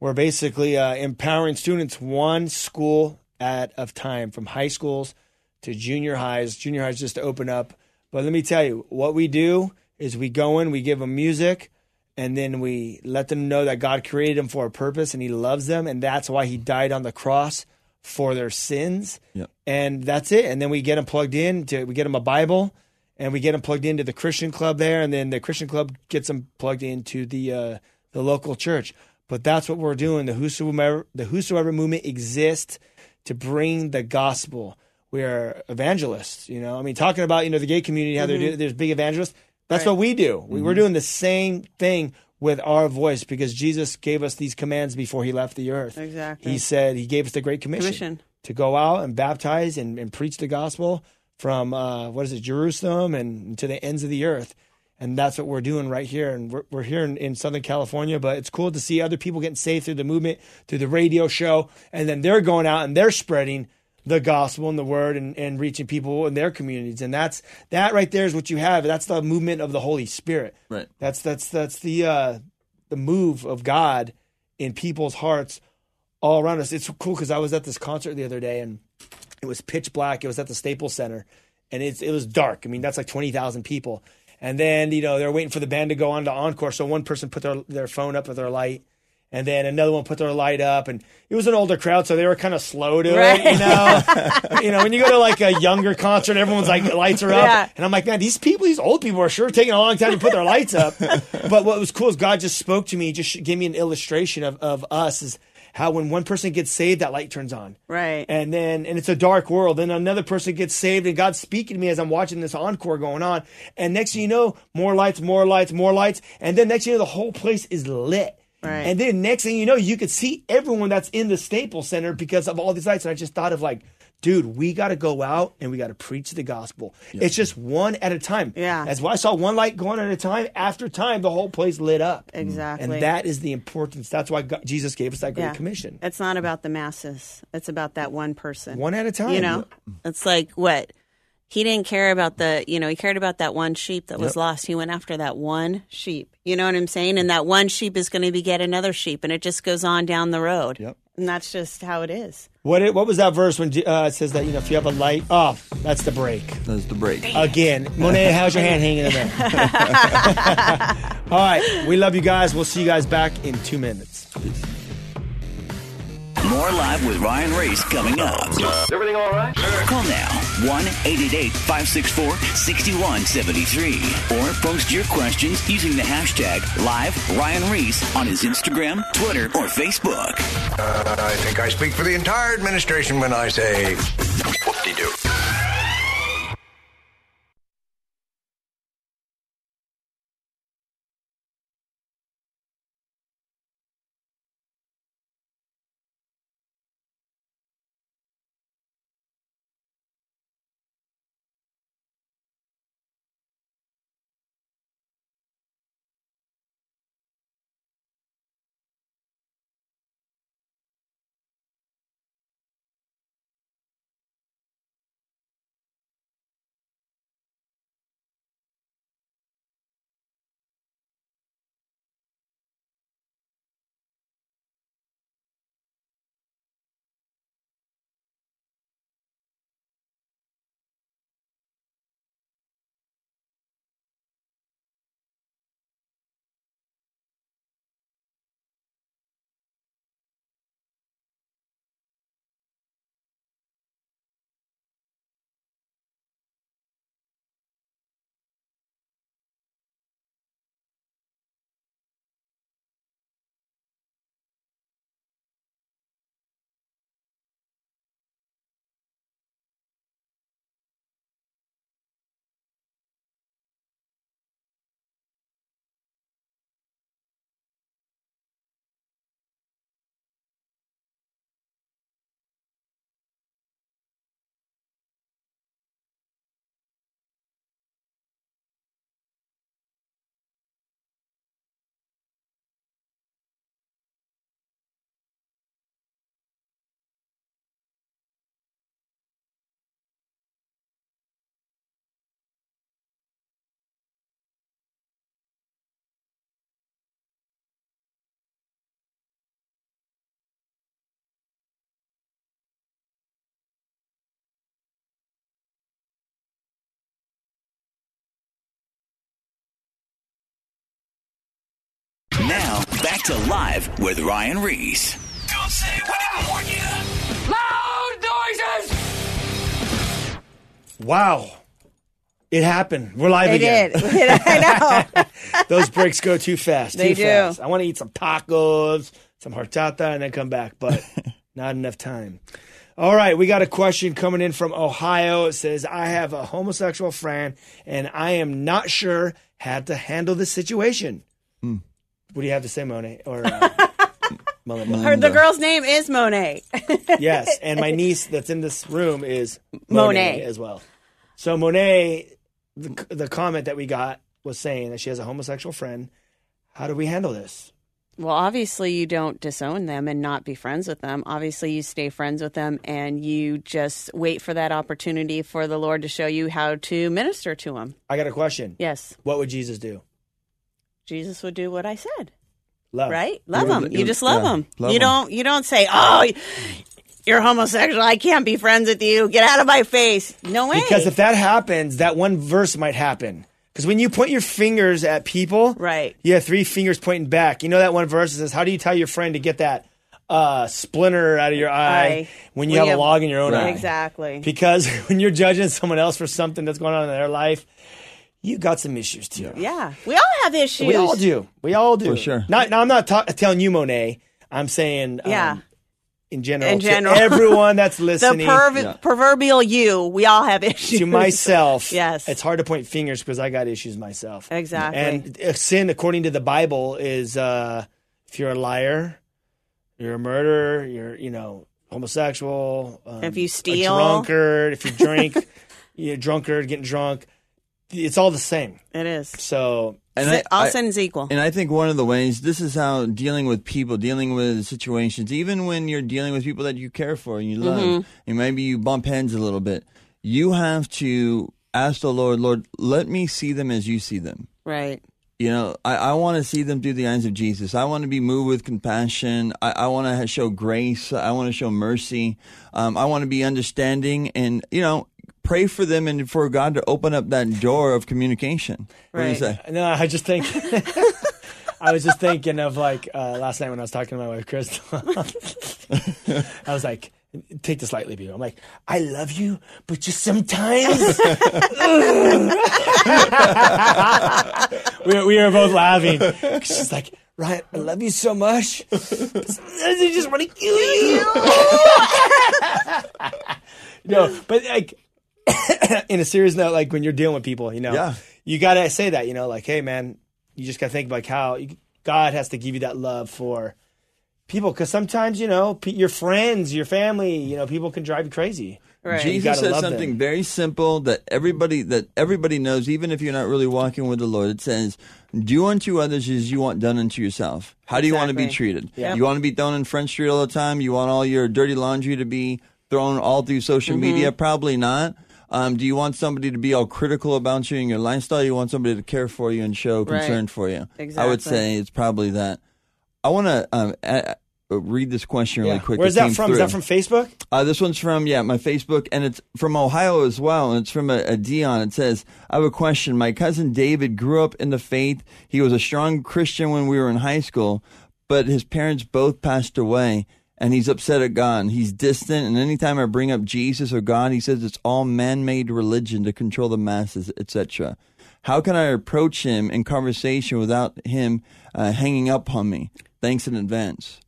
we're basically uh, empowering students one school at of time, from high schools to junior highs. Junior highs just to open up, but let me tell you, what we do is we go in, we give them music, and then we let them know that God created them for a purpose and He loves them, and that's why He died on the cross for their sins. Yep. And that's it. And then we get them plugged in. To, we get them a Bible and we get them plugged into the Christian club there, and then the Christian club gets them plugged into the uh, the local church. But that's what we're doing. The whosoever the whosoever movement exists to bring the gospel. We are evangelists. You know, I mean, talking about you know the gay community, how they're do, there's big evangelists. That's what we do. We, We're doing the same thing with our voice because Jesus gave us these commands before he left the earth. Exactly. He said he gave us the great commission, Commission. to go out and baptize and, and preach the gospel from uh, what is it, Jerusalem and to the ends of the earth. And that's what we're doing right here. And we're, we're here in, in Southern California, but it's cool to see other people getting saved through the movement, through the radio show. And then they're going out and they're spreading the gospel and the word and, and reaching people in their communities. And that's that right there is what you have. That's the movement of the Holy Spirit. Right. That's that's that's the uh, the move of God in people's hearts all around us. It's cool because I was at this concert the other day and it was pitch black. It was at the Staples Center and it's it was dark. I mean, that's like twenty thousand people. And then you know they're waiting for the band to go on to encore. So one person put their their phone up with their light. And then another one put their light up, and it was an older crowd, so they were kind of slow to Right. it, you know. you know, when you go to like a younger concert, everyone's like lights are up, Yeah. and I'm like, man, these people, these old people are sure taking a long time to put their lights up. but what was cool is God just spoke to me, just gave me an illustration of, of us is how when one person gets saved, that light turns on. Right. And then, and it's a dark world. Then another person gets saved, and God's speaking to me as I'm watching this encore going on. And next thing you know, more lights, more lights, more lights. And then next thing you know, the whole place is lit. Right. And then next thing you know, you could see everyone that's in the Staples Center because of all these lights. And I just thought of like, dude, we got to go out and we got to preach the gospel. It's just one at a time. Yeah. As I saw one light going at a time, after time, the whole place lit up. Mm. Exactly. And that is the importance. That's why God, Jesus gave us that great Yeah. commission. It's not about the masses. It's about that one person. One at a time. You know, it's like what he didn't care about the. You know, he cared about that one sheep that was Yep. lost. He went after that one sheep. You know what I'm saying? And that one sheep is going to beget another sheep, and it just goes on down the road. Yep. And that's just how it is. What it, what was that verse when uh, it says that you know if you have a light off, that's the break. That's the break. Again, Monet, how's your hand hanging in there? All right, we love you guys. We'll see you guys back in two minutes. More live with Ryan Ries coming up. Everything all right? Call now 1 888 564 6173. Or post your questions using the hashtag live Ryan Ries on his Instagram, Twitter, or Facebook. Uh, I think I speak for the entire administration when I say whoop-de-doo. Now, back to Live with Ryan Ries. Don't say we didn't warn you. Loud noises! Wow. It happened. We're live They again. did. I know. Those breaks go too fast. They too do. fast. I want to eat some tacos, some horchata, and then come back, but not enough time. All right, we got a question coming in from Ohio. It says, I have a homosexual friend and I am not sure how to handle the situation. Hmm. What do you have to say, Monet? Or uh, Melinda? Her, the girl's name is Monet. Yes, and my niece that's in this room is Monet. Monet, as well. So Monet, the, the comment that we got was saying that she has a homosexual friend. How do we handle this? Well, obviously, you don't disown them and not be friends with them. Obviously, you stay friends with them and you just wait for that opportunity for the Lord to show you how to minister to them. I got a question. Yes, What would Jesus do? Jesus would do what I said. Love. Right? Love them. You just love them. you don't. You don't say, "Oh, you're homosexual. I can't be friends with you. Get out of my face." No way. Because if that happens, that one verse might happen. Because when you point your fingers at people, Right. You have three fingers pointing back. You know that one verse says, "How do you tell your friend to get that uh, splinter out of your eye Eye. when you When have you a have- log in your own Right. eye?" exactly. Because when you're judging someone else for something that's going on in their life, you got some issues too. yeah, we all have issues. We all do. We all do. For sure. Not, now, I'm not ta- telling you, Monet. I'm saying, um, Yeah. in general, In to general. everyone that's The listening, perv- Yeah. proverbial you. We all have issues. to myself, Yes. it's hard to point fingers because I got issues myself. Exactly. And uh, sin, according to the Bible, is uh, if you're a liar, you're a murderer, you're you know homosexual, um, If you a steal. drunkard, if you drink, you're a drunkard, getting drunk. It's all the same. It is. So And Si- all I- sin's equal. And I think one of the ways this is how dealing with people, dealing with situations, even when you're dealing with people that you care for and you love, Mm-hmm. and maybe you bump heads a little bit, you have to ask the Lord, Lord, let me see them as you see them. right. You know, I, I want to see them through the eyes of Jesus. I want to be moved with compassion. I, I want to show grace. I want to show mercy. Um, I want to be understanding and, you know, pray for them and for God to open up that door of communication. What do you Right. say? No, I just think I was just thinking of like uh, last night when I was talking to my wife Crystal. I was like, take this lightly, people. I'm like, I love you, but just sometimes. we, we were both laughing. She's like, Ryan, I love you so much. but sometimes I just want to kill you. no, but like, in a serious note, like when you're dealing with people, you know, Yeah. you gotta say that, you know, like, hey, man, you just gotta think like how you, God has to give you that love for people, because sometimes, you know, pe- your friends, your family, you know, people can drive you crazy. Right. Jesus gotta says something them. very simple that everybody that everybody knows, even if you're not really walking with the Lord. It says, "Do unto others as you want done unto yourself." How do you want to be treated? Yep. You want to be thrown in Front Street all the time? You want all your dirty laundry to be thrown all through social Mm-hmm. media? Probably not. Um, do you want somebody to be all critical about you and your lifestyle? You want somebody to care for you and show Right. concern for you? I would say it's probably that. I want to um, a- a- read this question really Yeah. quick. Where's that came from? Is that from Facebook? Uh, this one's from yeah my Facebook, and it's from Ohio as well. And it's from a, a Dion. It says, "I have a question. My cousin David grew up in the faith. He was a strong Christian when we were in high school, but his parents both passed away." And he's upset at God. He's distant, and anytime I bring up Jesus or God, he says it's all man-made religion to control the masses, etc. How can I approach him in conversation without him uh, hanging up on me? Thanks in advance.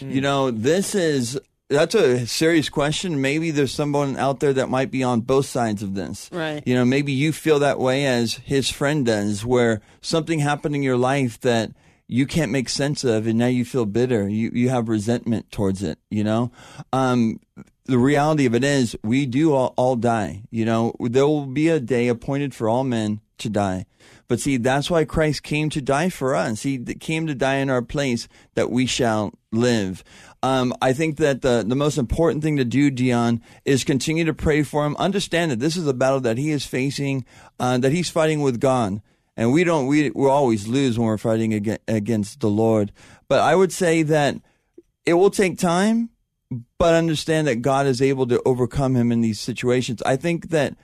You know, this is that's a serious question. Maybe there's someone out there that might be on both sides of this. Right. You know, maybe you feel that way as his friend does, where something happened in your life that you can't make sense of, and now you feel bitter. You you have resentment towards it. You know, um, the reality of it is, we do all, all die. You know, there will be a day appointed for all men to die. But see, that's why Christ came to die for us. He came to die in our place that we shall live. Um, I think that the, the most important thing to do, Dion, is continue to pray for him. Understand that this is a battle that he is facing, uh, that he's fighting with God. And we don't, we, we always lose when we're fighting against the Lord. But I would say that it will take time, but understand that God is able to overcome him in these situations. I think that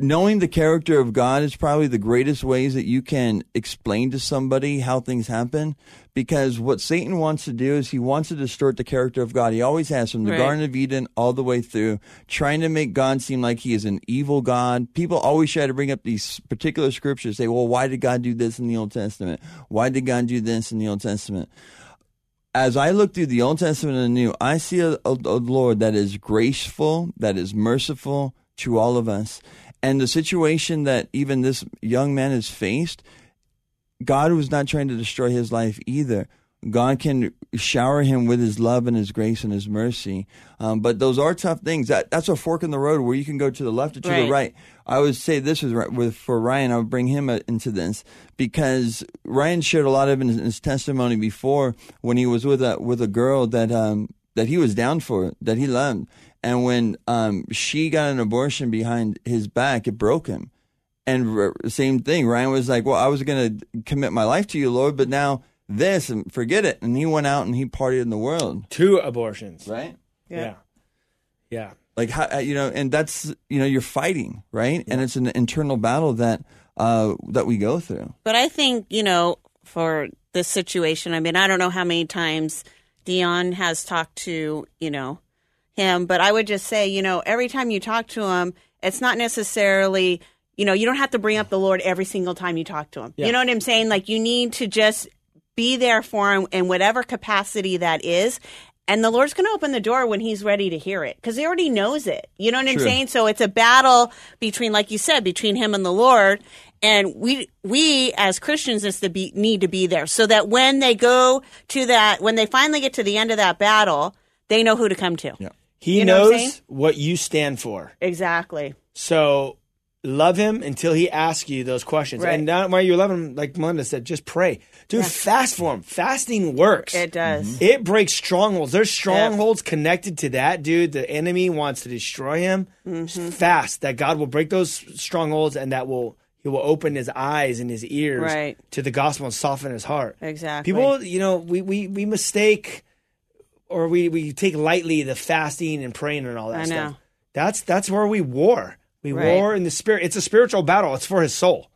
knowing the character of God is probably the greatest ways that you can explain to somebody how things happen. Because what Satan wants to do is he wants to distort the character of God. He always has from the Right. Garden of Eden all the way through, trying to make God seem like he is an evil God. People always try to bring up these particular scriptures, say, well, why did God do this in the Old Testament? Why did God do this in the Old Testament? as I look through the Old Testament and the New, I see a, a, a Lord that is graceful, that is merciful to all of us. And the situation that even this young man has faced, God was not trying to destroy his life either. God can shower him with his love and his grace and his mercy. Um, but those are tough things. That that's a fork in the road where you can go to the left or to the Right. right. I would say this is right with for Ryan. I would bring him uh, into this because Ryan shared a lot of in his, his testimony before when he was with a with a girl that um that he was down for that he loved, and when um she got an abortion behind his back, it broke him. And r- same thing, Ryan was like, "Well, I was going to commit my life to you, Lord, but now this and forget it." And he went out and he partied in the world, Two abortions. right? Yeah. Yeah. Like how uh, you know, and that's you know, you're fighting, right? And it's an internal battle that uh that we go through. But I think, you know, for this situation, I mean, I don't know how many times Dion has talked to, you know, him, but I would just say, you know, every time you talk to him, it's not necessarily, you know, you don't have to bring up the Lord every single time you talk to him. Yeah. You know what I'm saying? Like, you need to just be there for him in whatever capacity that is. And the Lord's going to open the door when he's ready to hear it because he already knows it. You know what I'm saying? So it's a battle between, like you said, between him and the Lord. And we, we as Christians is to be, need to be there so that when they go to that, when they finally get to the end of that battle, they know who to come to. Yeah. He You know what knows saying? what you stand for. Exactly. So love him until he asks you those questions. Right. And now while you love him, like Melinda said, just pray. Dude, fast for him. Fasting works. It does. It breaks strongholds. There's strongholds connected to that, dude. The enemy wants to destroy him. Mm-hmm. Fast. That God will break those strongholds and that will he will open his eyes and his ears Right. to the gospel and soften his heart. Exactly. People, you know, we, we, we mistake or we, we take lightly the fasting and praying and all that I stuff. know. That's that's where we war. We Right. war in the spirit. It's a spiritual battle. It's for his soul.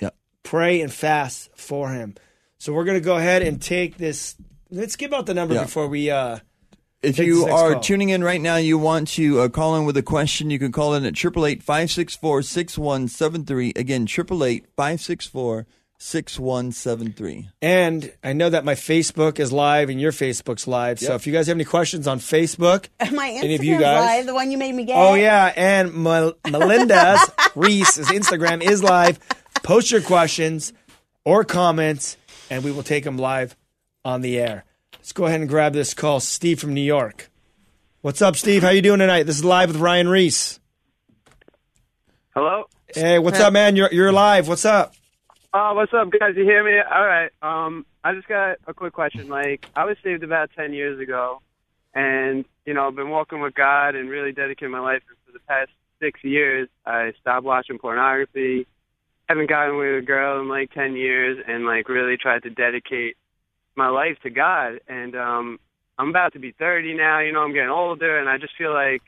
Yep. Pray and fast for him. So we're gonna go ahead and take this. Let's give out the number Yeah. before we uh If you are call. tuning in right now, you want to uh, call in with a question, you can call in at 888-564-6173. Again, 888-564-6173. And I know that my Facebook is live and your Facebook's live. So if you guys have any questions on Facebook, My Any of you guys? live, the one you made me get. Oh yeah, and Mel- Melinda's Ries's Instagram is live. Post your questions or comments, and we will take them live on the air. Let's go ahead and grab this call. Steve from New York. What's up, Steve? How you doing tonight? This is live with Ryan Reese. Hello. Hey, what's up, man? You're you're live. What's up? Oh, what's up, guys? You hear me? All right. Um, I just got a quick question. Like, I was saved about ten years ago, and you know, I've been walking with God and really dedicating my life. And for the past six years, I stopped watching pornography. Haven't gotten with a girl in like ten years, and like really tried to dedicate my life to God. And um, I'm about to be thirty now. You know, I'm getting older, and I just feel like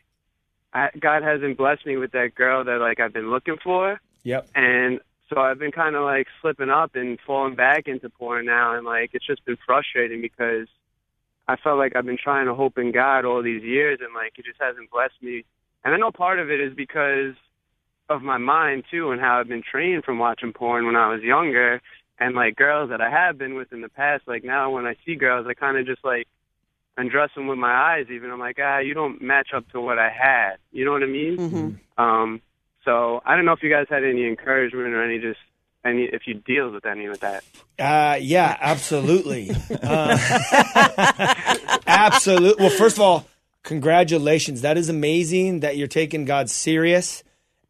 I, God hasn't blessed me with that girl that like I've been looking for. Yep. And so I've been kind of like slipping up and falling back into porn now, and like it's just been frustrating because I felt like I've been trying to hope in God all these years, and like He just hasn't blessed me. And I know part of it is because of my mind too, and how I've been trained from watching porn when I was younger, and like girls that I have been with in the past. Like now, when I see girls, I kind of just like undress them with my eyes. Even I'm like, ah, you don't match up to what I had. You know what I mean? Um, so I don't know if you guys had any encouragement or any just any if you deal with any with that. Uh, yeah, absolutely. Uh, absolutely. Well, first of all, congratulations. That is amazing that you're taking God serious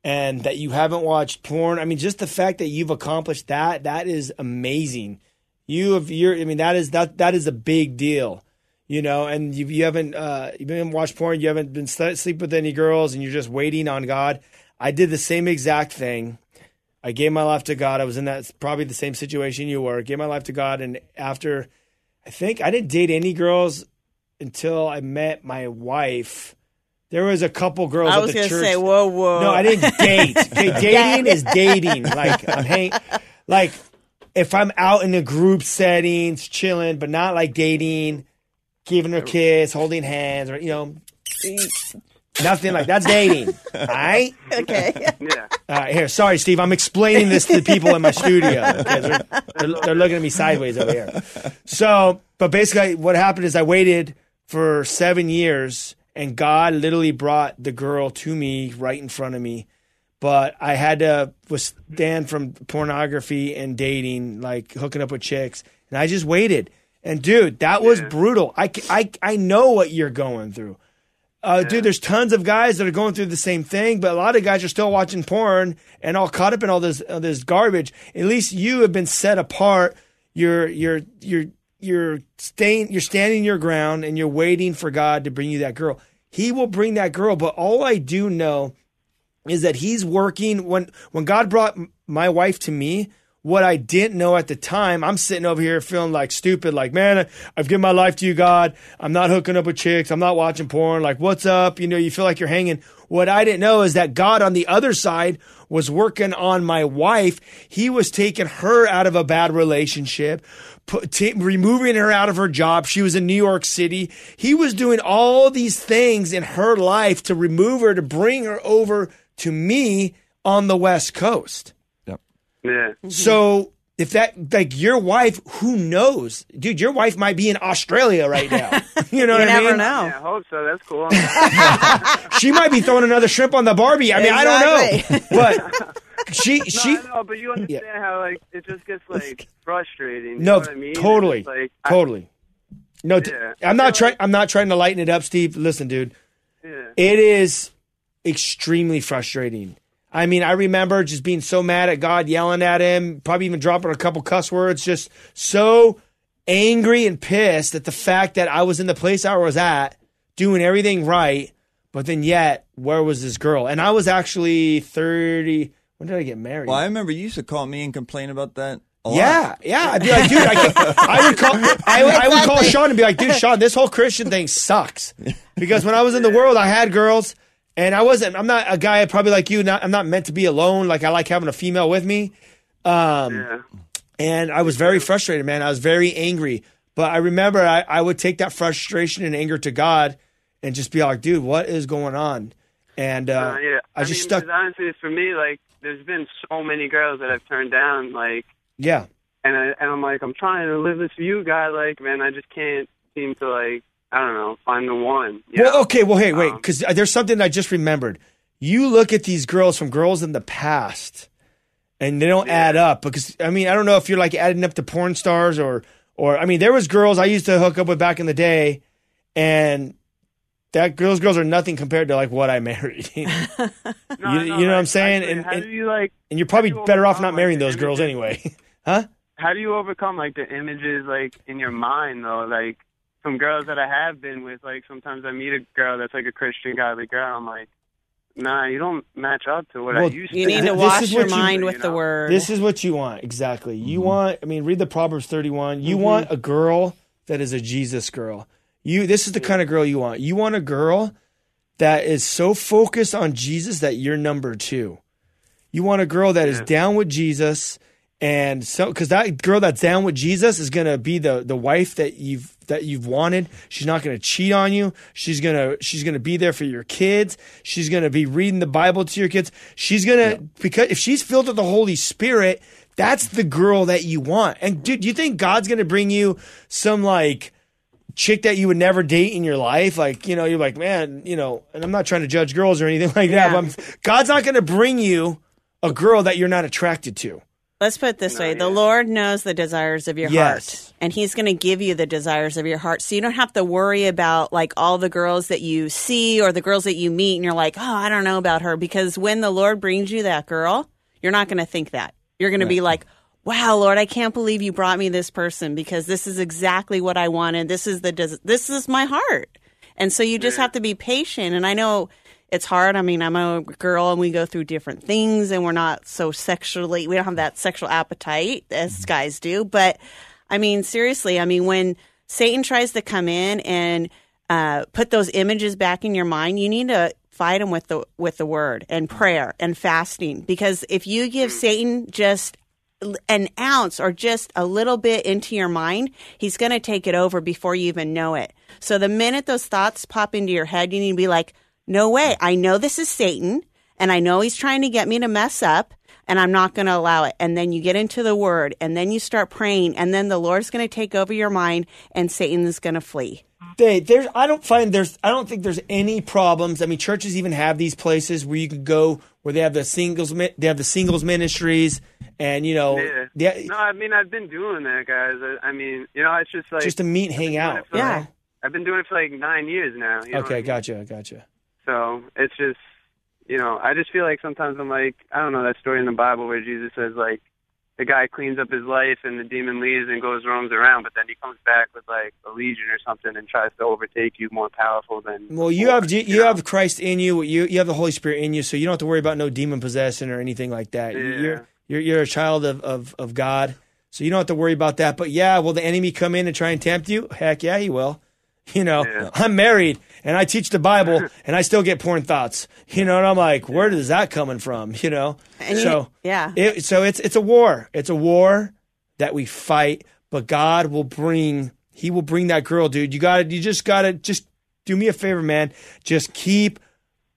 and that you haven't watched porn. I mean, just the fact that you've accomplished that, that is amazing. You have, you're, I mean, that is, that, that is a big deal. You know, and you, you haven't uh, you haven't watched porn. You haven't been sleep with any girls, and you're just waiting on God. I did the same exact thing. I gave my life to God. I was in that probably the same situation you were. Gave my life to God, and after, I think I didn't date any girls until I met my wife. There was a couple girls I at was the gonna church. say, whoa, whoa. No, I didn't date. Okay, dating is dating. Like I'm hang, like if I'm out in a group settings, chilling, but not like dating, giving her a kiss, holding hands, or you know, nothing like that's dating. All right. Okay. Yeah. All right, here. Sorry, Steve. I'm explaining this to the people in my studio. They're, they're, they're looking at me sideways over here. So, but basically, what happened is I waited for seven years, and God literally brought the girl to me right in front of me. But I had to withstand from pornography and dating, like hooking up with chicks, and I just waited. And dude, that was brutal. I, I, I know what you're going through. Uh, Dude, there's tons of guys that are going through the same thing, but a lot of guys are still watching porn and all caught up in all this all this garbage. At least you have been set apart. You're you're you're you're staying you're standing your ground and you're waiting for God to bring you that girl. He will bring that girl, but all I do know is that he's working when when God brought my wife to me what I didn't know at the time I'm sitting over here feeling like stupid like man I've given my life to you God. I'm not hooking up with chicks. I'm not watching porn. Like what's up? You know you feel like you're hanging. What I didn't know is that God on the other side was working on my wife. He was taking her out of a bad relationship put, t- removing her out of her job. She was in New York City. He was doing all these things in her life to remove her to bring her over to me on the West Coast. Yeah. Mm-hmm. So if that like your wife, who knows, dude, your wife might be in Australia right now. You know You what I never mean? know. Yeah, I hope so. That's cool. She might be throwing another shrimp on the Barbie. I mean, I don't know, but she no, she I know, but you understand how like it just gets like frustrating. You no know what I mean? It's totally just, like, I- totally. No, t- Yeah. I'm not trying. I'm not trying to lighten it up, Steve. Listen, dude, yeah. it is extremely frustrating. I mean, I remember just being so mad at God, yelling at him, probably even dropping a couple cuss words, just so angry and pissed at the fact that I was in the place I was at, doing everything right, but then yet, where was this girl? And I was actually 30. When did I get married? Well, I remember you used to call me and complain about that. A lot. Yeah, yeah. I'd be like, dude, I, I would call, I, I would call Sean and be like, dude, Sean, this whole Christian thing sucks. Because when I was in the world, I had girls, and I wasn't. I'm not a guy probably like you. Not, I'm not meant to be alone. Like I like having a female with me. Um, Yeah. and I was very frustrated, man. I was very angry. But I remember I, I would take that frustration and anger to God and just be like, dude, what is going on? And uh, Uh, yeah, I just mean, stuck. honestly, for me, like, there's been so many girls that I've turned down, like, Yeah. and I and I'm like, I'm trying to live this for you, guy. Like, man, I just can't seem to like, I don't know, find the one. Well, know? okay. Well, hey, wait, Um, because there's something I just remembered. You look at these girls from girls in the past, and they don't add up. Because I mean, I don't know if you're like adding up to porn stars or, or I mean, there was girls I used to hook up with back in the day, and that those girls are nothing compared to like what I married. and No, you- no, you know what I'm saying? actually, And- how and- do you like? you're probably you better off overcome, not marrying those the girls anyway, huh? How do you overcome like the images like in your mind though? Like some girls that I have been with, like sometimes I meet a girl that's like a Christian godly girl. I'm like, nah, you don't match up to what I Well, used You to. need to is wash your you- mind you with the know. word. This is what you want exactly. You Mm-hmm. want. I mean, read the Proverbs 31. You want a girl that is a Jesus girl. You. This is the kind of girl you want. You want a girl that is so focused on Jesus that you're number two. You want a girl that is Yeah. down with Jesus, and so because that girl that's down with Jesus is gonna be the the wife that you've that you've wanted. She's not gonna cheat on you. She's gonna she's gonna be there for your kids. She's gonna be reading the Bible to your kids. She's gonna because if she's filled with the Holy Spirit, that's the girl that you want. And dude, do you think God's gonna bring you some like chick that you would never date in your life. Like, you know, you're like, man, you know, and I'm not trying to judge girls or anything like that, but I'm, God's not going to bring you a girl that you're not attracted to. Let's put it this way: the. Lord knows the desires of your Yes. heart, and He's going to give you the desires of your heart. So you don't have to worry about like all the girls that you see or the girls that you meet, and you're like, oh, I don't know about her, because when the Lord brings you that girl, you're not going to think that. You're going to be like, wow, Lord, I can't believe you brought me this person because this is exactly what I wanted. This is the des- this is my heart, and so you just have to be patient. And I know it's hard. I mean, I'm a girl and we go through different things and we're not so sexually, we don't have that sexual appetite as guys do. But I mean, seriously, I mean, when Satan tries to come in and uh, put those images back in your mind, you need to fight him with the with the word and prayer and fasting because if you give Satan just an ounce or just a little bit into your mind, he's going to take it over before you even know it. So the minute those thoughts pop into your head, you need to be like, no way. I know this is Satan and I know he's trying to get me to mess up and I'm not going to allow it. And then you get into the word and then you start praying and then the Lord's going to take over your mind and Satan is going to flee. They, there's, I don't find there's, I don't think there's any problems. I mean, churches even have these places where you can go where they have the singles, they have the singles ministries, and you know, Yeah. they- No, I mean I've been doing that, guys. I, I mean, you know, it's just like just to meet, and hang out. for- Yeah. I've been doing it for like nine years now. You know what I Okay, mean? gotcha, gotcha. So it's just, you know, I just feel like sometimes I'm like, I don't know that story in the Bible where Jesus says like, the guy cleans up his life and the demon leaves and goes roams around, but then he comes back with like a legion or something and tries to overtake you, more powerful than. Well, you before, have Je- you know? have Christ in you. You you have the Holy Spirit in you, so you don't have to worry about no demon possession or anything like that. Yeah. You're you're you're a child of, of of God, so you don't have to worry about that. But yeah, will the enemy come in and try and tempt you? Heck yeah, he will. You know, Yeah. I'm married and I teach the Bible and I still get porn thoughts. You know, and I'm like, where is that coming from? You know, And you- so yeah. it, so it's it's a war. It's a war that we fight, but God will bring. He will bring that girl, dude. You got to You just got to just do me a favor, man. Just keep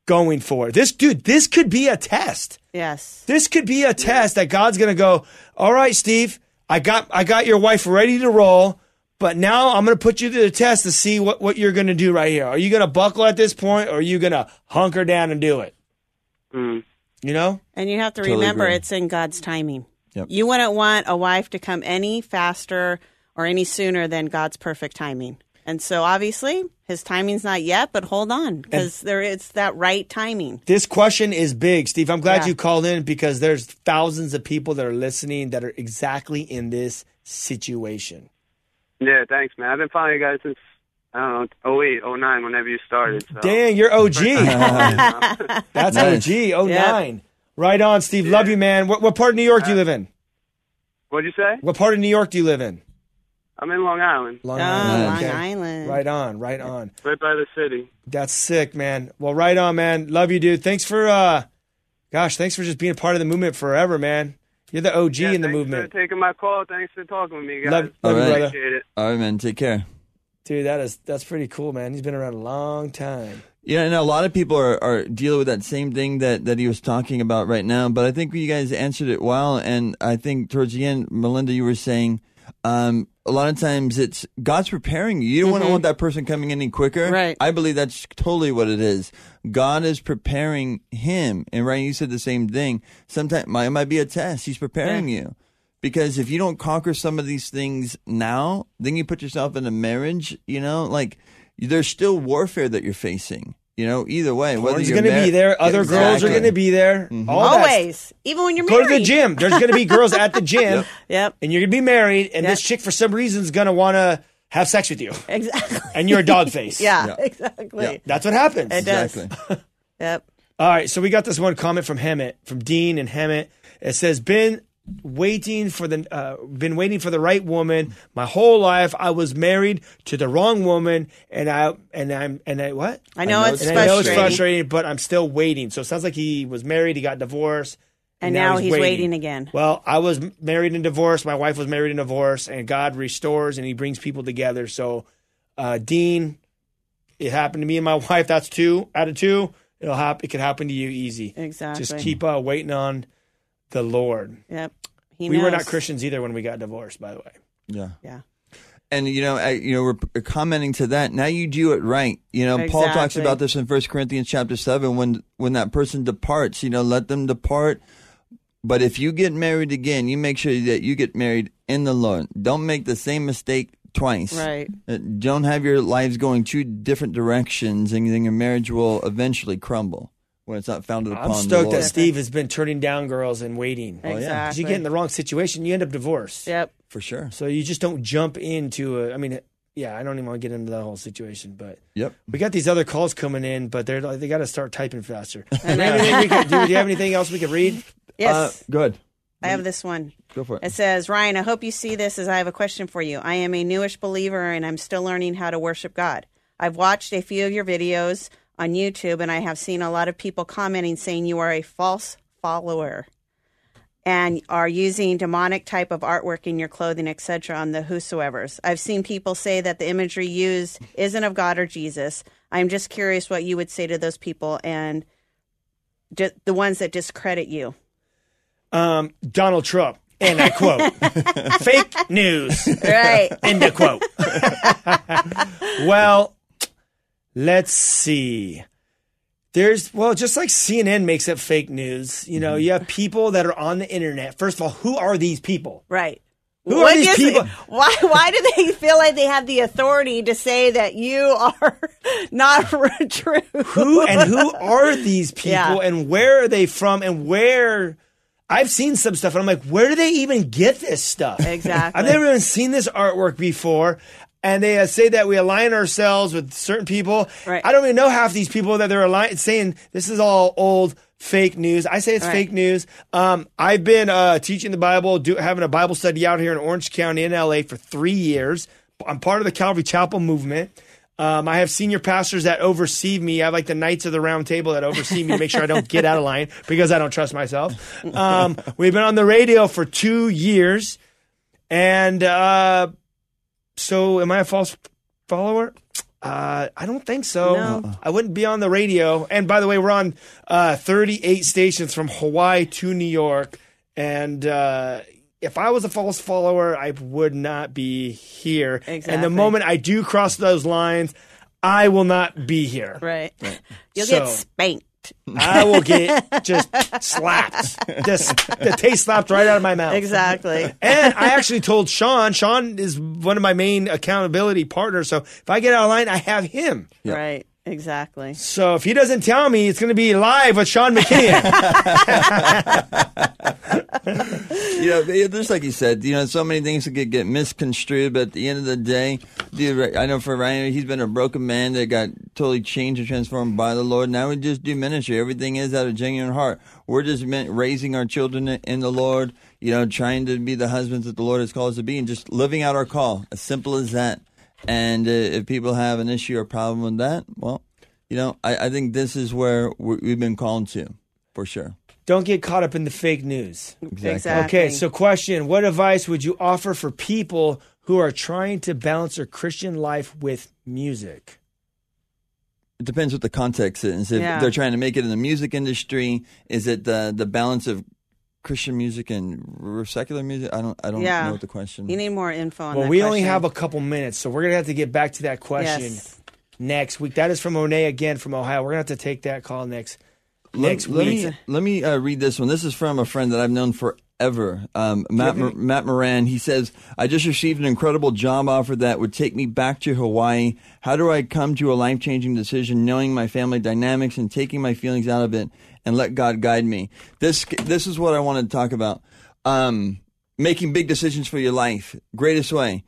going for it. This dude. This could be a test. Yes. This could be a test that God's gonna go. All right, Steve. I got I got your wife ready to roll. But now I'm going to put you to the test to see what, what you're going to do right here. Are you going to buckle at this point or are you going to hunker down and do it? Mm. You know? And you have to Totally remember agree. it's in God's timing. Yep. You wouldn't want a wife to come any faster or any sooner than God's perfect timing. And so obviously his timing's not yet, but hold on because there is that right timing. This question is big, Steve. I'm glad Yeah. you called in because there's thousands of people that are listening that are exactly in this situation. Yeah, thanks, man. I've been following you guys since I don't know, 08, 09, whenever you started. So. Dang, you're OG. That's Nice. OG. 09. Right on, Steve. Love you, man. What, what part of New York do you live in? What'd you say? What part of New York do you live in? I'm in Long Island, Long Oh, Island. Long Island. Right on, right on. right by the city. That's sick, man. Well, right on, man. Love you, dude. Thanks for, uh, gosh, thanks for just being a part of the movement forever, man. You're the OG Yeah, in the thanks movement. for taking my call. Thanks for talking with me, guys. Love, All love you, brother. Appreciate it. All right, man. Take care. Dude, that is that's pretty cool, man. He's been around a long time. Yeah, and a lot of people are, are dealing with that same thing that, that he was talking about right now. But I think you guys answered it well. And I think towards the end, Melinda, you were saying um, a lot of times it's God's preparing you. You don't want to mm-hmm. want that person coming any quicker. Right. I believe that's totally what it is. God is preparing him. And Ryan, you said the same thing. Sometimes it might be a test. He's preparing you. Because if you don't conquer some of these things now, then you put yourself in a marriage, you know, like there's still warfare that you're facing. You know, either way, whether Porn's you're going to mar- be there. Other girls are going to be there. Mm-hmm. All that- Always, even when you're Go married. to the gym. There's going to be girls at the gym, Yep. and you're going to be married, and Yep. this chick, for some reason, is going to want to have sex with you, Exactly. and you're a dog face. Yeah, Yeah. exactly. Yeah. That's what happens. It does. Exactly. Yep. All right, so we got this one comment from Hemet, from Dean and Hemet. It says, "Been waiting for the uh, been waiting for the right woman my whole life. I was married to the wrong woman, and I and I'm and I what? I know, know it's And I know it's frustrating. frustrating, but I'm still waiting. So it sounds like he was married, he got divorced, And now he's waiting again. Well, I was married and divorced. My wife was married and divorced, and God restores and He brings people together. So, uh, Dean, it happened to me and my wife. That's two out of two. It'll happen. It could happen to you easy. Exactly. Just keep uh, waiting on the Lord. Yep. He We were not. Christians either when we got divorced. By the way, Yeah. Yeah. And you know, I, you know, we're commenting to that. Now you do it right. You know, Paul talks about this in First Corinthians chapter seven. When when that person departs, you know, let them depart. But if you get married again, you make sure that you get married in the Lord. Don't make the same mistake twice. Right. Uh, Don't have your lives going two different directions, and then your marriage will eventually crumble when it's not founded upon I'm stoked Lord. that Steve has been turning down girls and waiting. Oh, yeah. Because you get in the wrong situation, you end up divorced. Yep. For sure. So you just don't jump into a. I mean, yeah, I don't even want to get into that whole situation, but Yep. we got these other calls coming in, but they're like, they got to start typing faster. Do you, have anything we could, do, do you have anything else we could read? Yes. Uh, good. I have this one. Go for it. It says, Ryan, I hope you see this as I have a question for you. I am a newish believer and I'm still learning how to worship God. I've watched a few of your videos on YouTube and I have seen a lot of people commenting saying you are a false follower and are using demonic type of artwork in your clothing, etc. on the Whosoevers. I've seen people say that the imagery used isn't of God or Jesus. I'm just curious what you would say to those people and the ones that discredit you. Um, Donald Trump, and I quote, fake news, Right. end of quote. well, let's see. There's, well, just like CNN makes up fake news, you know, mm-hmm. you have people that are on the internet. First of all, who are these people? Right. Who What are these gives- people? Why? Why do they feel like they have the authority to say that you are not true? who and who are these people Yeah. and where are they from and where I've seen some stuff and I'm like, where do they even get this stuff? Exactly. I've never even seen this artwork before. And they uh, say that we align ourselves with certain people. Right. I don't even know half these people that they're aligned, saying this is all old fake news. I say it's Right. fake news. Um, I've been uh, teaching the Bible, do, having a Bible study out here in Orange County in LA for three years. I'm part of the Calvary Chapel movement. Um, I have senior pastors that oversee me. I have like the Knights of the Round Table that oversee me to make sure I don't get out of line because I don't trust myself. Um, we've been on the radio for two years. And uh, so, am I a false follower? Uh, I don't think so. No. I wouldn't be on the radio. And by the way, we're on uh, 38 stations from Hawaii to New York. And uh, if I was a false follower, I would not be here. And the moment I do cross those lines, I will not be here. Right. You'll So- get spanked. I will get just slapped, just the taste slapped right out of my mouth. Exactly. And I actually told Sean. Sean is one of my main accountability partners. So if I get out of line, I have him. Right. Exactly. So if he doesn't tell me, it's going to be live with Sean McKinney. you know, just like you said, you know, so many things that get, get misconstrued, but at the end of the day, dude, I know for Ryan, he's been a broken man that got totally changed and transformed by the Lord. Now we just do ministry. Everything is out of genuine heart. We're just meant raising our children in the Lord, you know, trying to be the husbands that the Lord has called us to be and just living out our call. As simple as that. And uh, if people have an issue or problem with that, well, you know, I, I think this is where we- we've been called to, for sure. don't get caught up in the fake news. Exactly. Okay, so question What advice would you offer for people who are trying to balance their Christian life with music? It depends what the context is. If Yeah. they're trying to make it in the music industry, is it the the balance of Christian music and secular music? I don't I don't Yeah. know what the question. You need more info on Well, that we only have a couple minutes, so we're going to have to get back to that question Yes. next week. That is from Monet again from Ohio. We're going to have to take that call next next let, week. Let me, let me uh, read this one. This is from a friend that I've known forever, um, Matt, Mor- Matt Moran. He says, I just received an incredible job offer that would take me back to Hawaii. How do I come to a life changing decision knowing my family dynamics and taking my feelings out of it and let God guide me? This, this is what I wanted to talk about. Um, making big decisions for your life. Greatest way.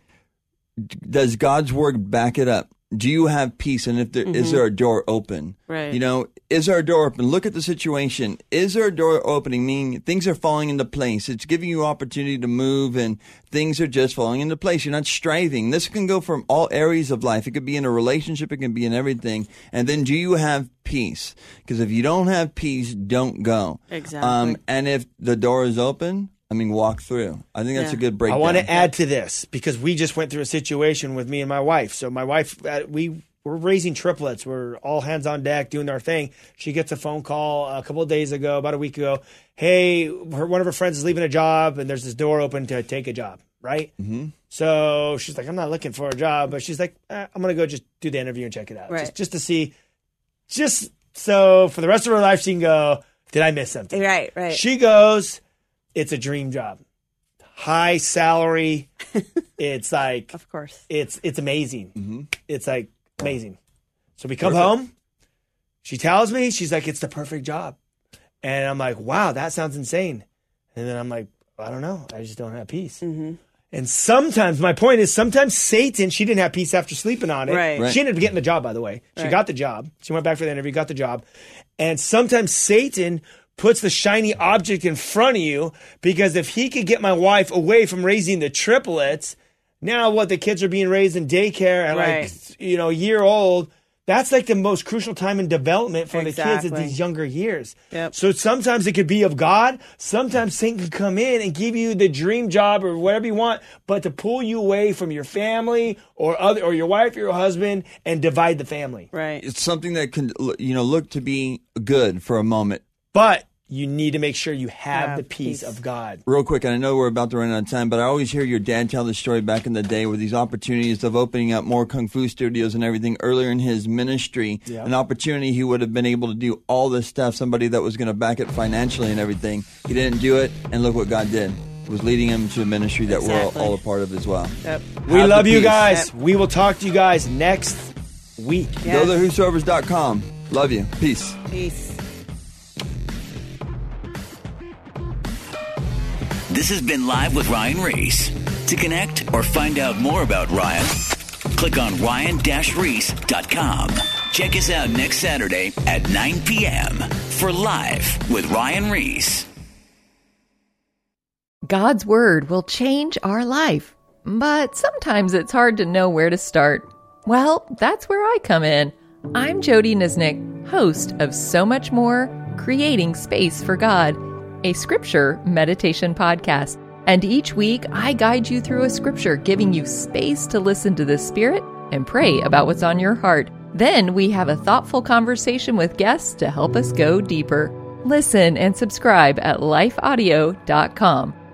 Does God's word back it up? Do you have peace? And if there is there a door open? Right. You know, is our door open? Look at the situation. Is our door opening? Meaning things are falling into place. It's giving you opportunity to move and things are just falling into place. You're not striving. This can go from all areas of life. It could be in a relationship. It can be in everything. And then do you have peace? Because if you don't have peace, don't go. Exactly. Um, and if the door is open, I mean, walk through. I think that's Yeah. a good break. I want to add to this because we just went through a situation with me and my wife. So my wife, uh, we we're raising triplets. We're all hands on deck doing our thing. She gets a phone call a couple of days ago, about a week ago. Hey, her, one of her friends is leaving a job, and there's this door open to take a job. Right. Mm-hmm. So she's like, I'm not looking for a job, but she's like, eh, I'm gonna go just do the interview and check it out, Right. just, just to see, just so for the rest of her life she can go. Did I miss something? Right, right. She goes, it's a dream job. High salary. it's like of course. it's it's amazing. It's like amazing. So we come home. She tells me she's like it's the perfect job, and I'm like, wow, that sounds insane. And then I'm like, I don't know, I just don't have peace. Mm-hmm. And sometimes my point is sometimes Satan she didn't have peace after sleeping on it. Right. Right. She ended up getting the job by the way. She Right. got the job. She went back for the interview, got the job. And sometimes Satan puts the shiny object in front of you because if he could get my wife away from raising the triplets, now what the kids are being raised in daycare at like you know year old. That's like the most crucial time in development for the kids at these younger years. Yep. So sometimes it could be of God. Sometimes Satan can come in and give you the dream job or whatever you want, but to pull you away from your family or other or your wife or your husband and divide the family. Right. It's something that can, you know, look to be good for a moment. But you need to make sure you have Have the peace, peace. of God. Real quick, and I know we're about to run out of time, but I always hear your dad tell the story back in the day with these opportunities of opening up more kung fu studios and everything earlier in his ministry. Yeah. An opportunity he would have been able to do all this stuff, somebody that was going to back it financially and everything. He didn't do it, and look what God did. Was leading him to a ministry that Exactly. we're all, all a part of as well. Yep. We Have love you peace. guys. We will talk to you guys next week. Yeah. Go to whosoevers.com. Love you. Peace. Peace. This has been Live with Ryan Ries. To connect or find out more about Ryan, click on ryan-reese.com. Check us out next Saturday at 9 p.m. for Live with Ryan Ries. God's Word will change our life, but sometimes it's hard to know where to start. Well, that's where I come in. I'm Jody Nisnik, host of So Much More Creating Space for God, a scripture meditation podcast. And each week, I guide you through a scripture, giving you space to listen to the Spirit and pray about what's on your heart. Then we have a thoughtful conversation with guests to help us go deeper. Listen and subscribe at lifeaudio.com.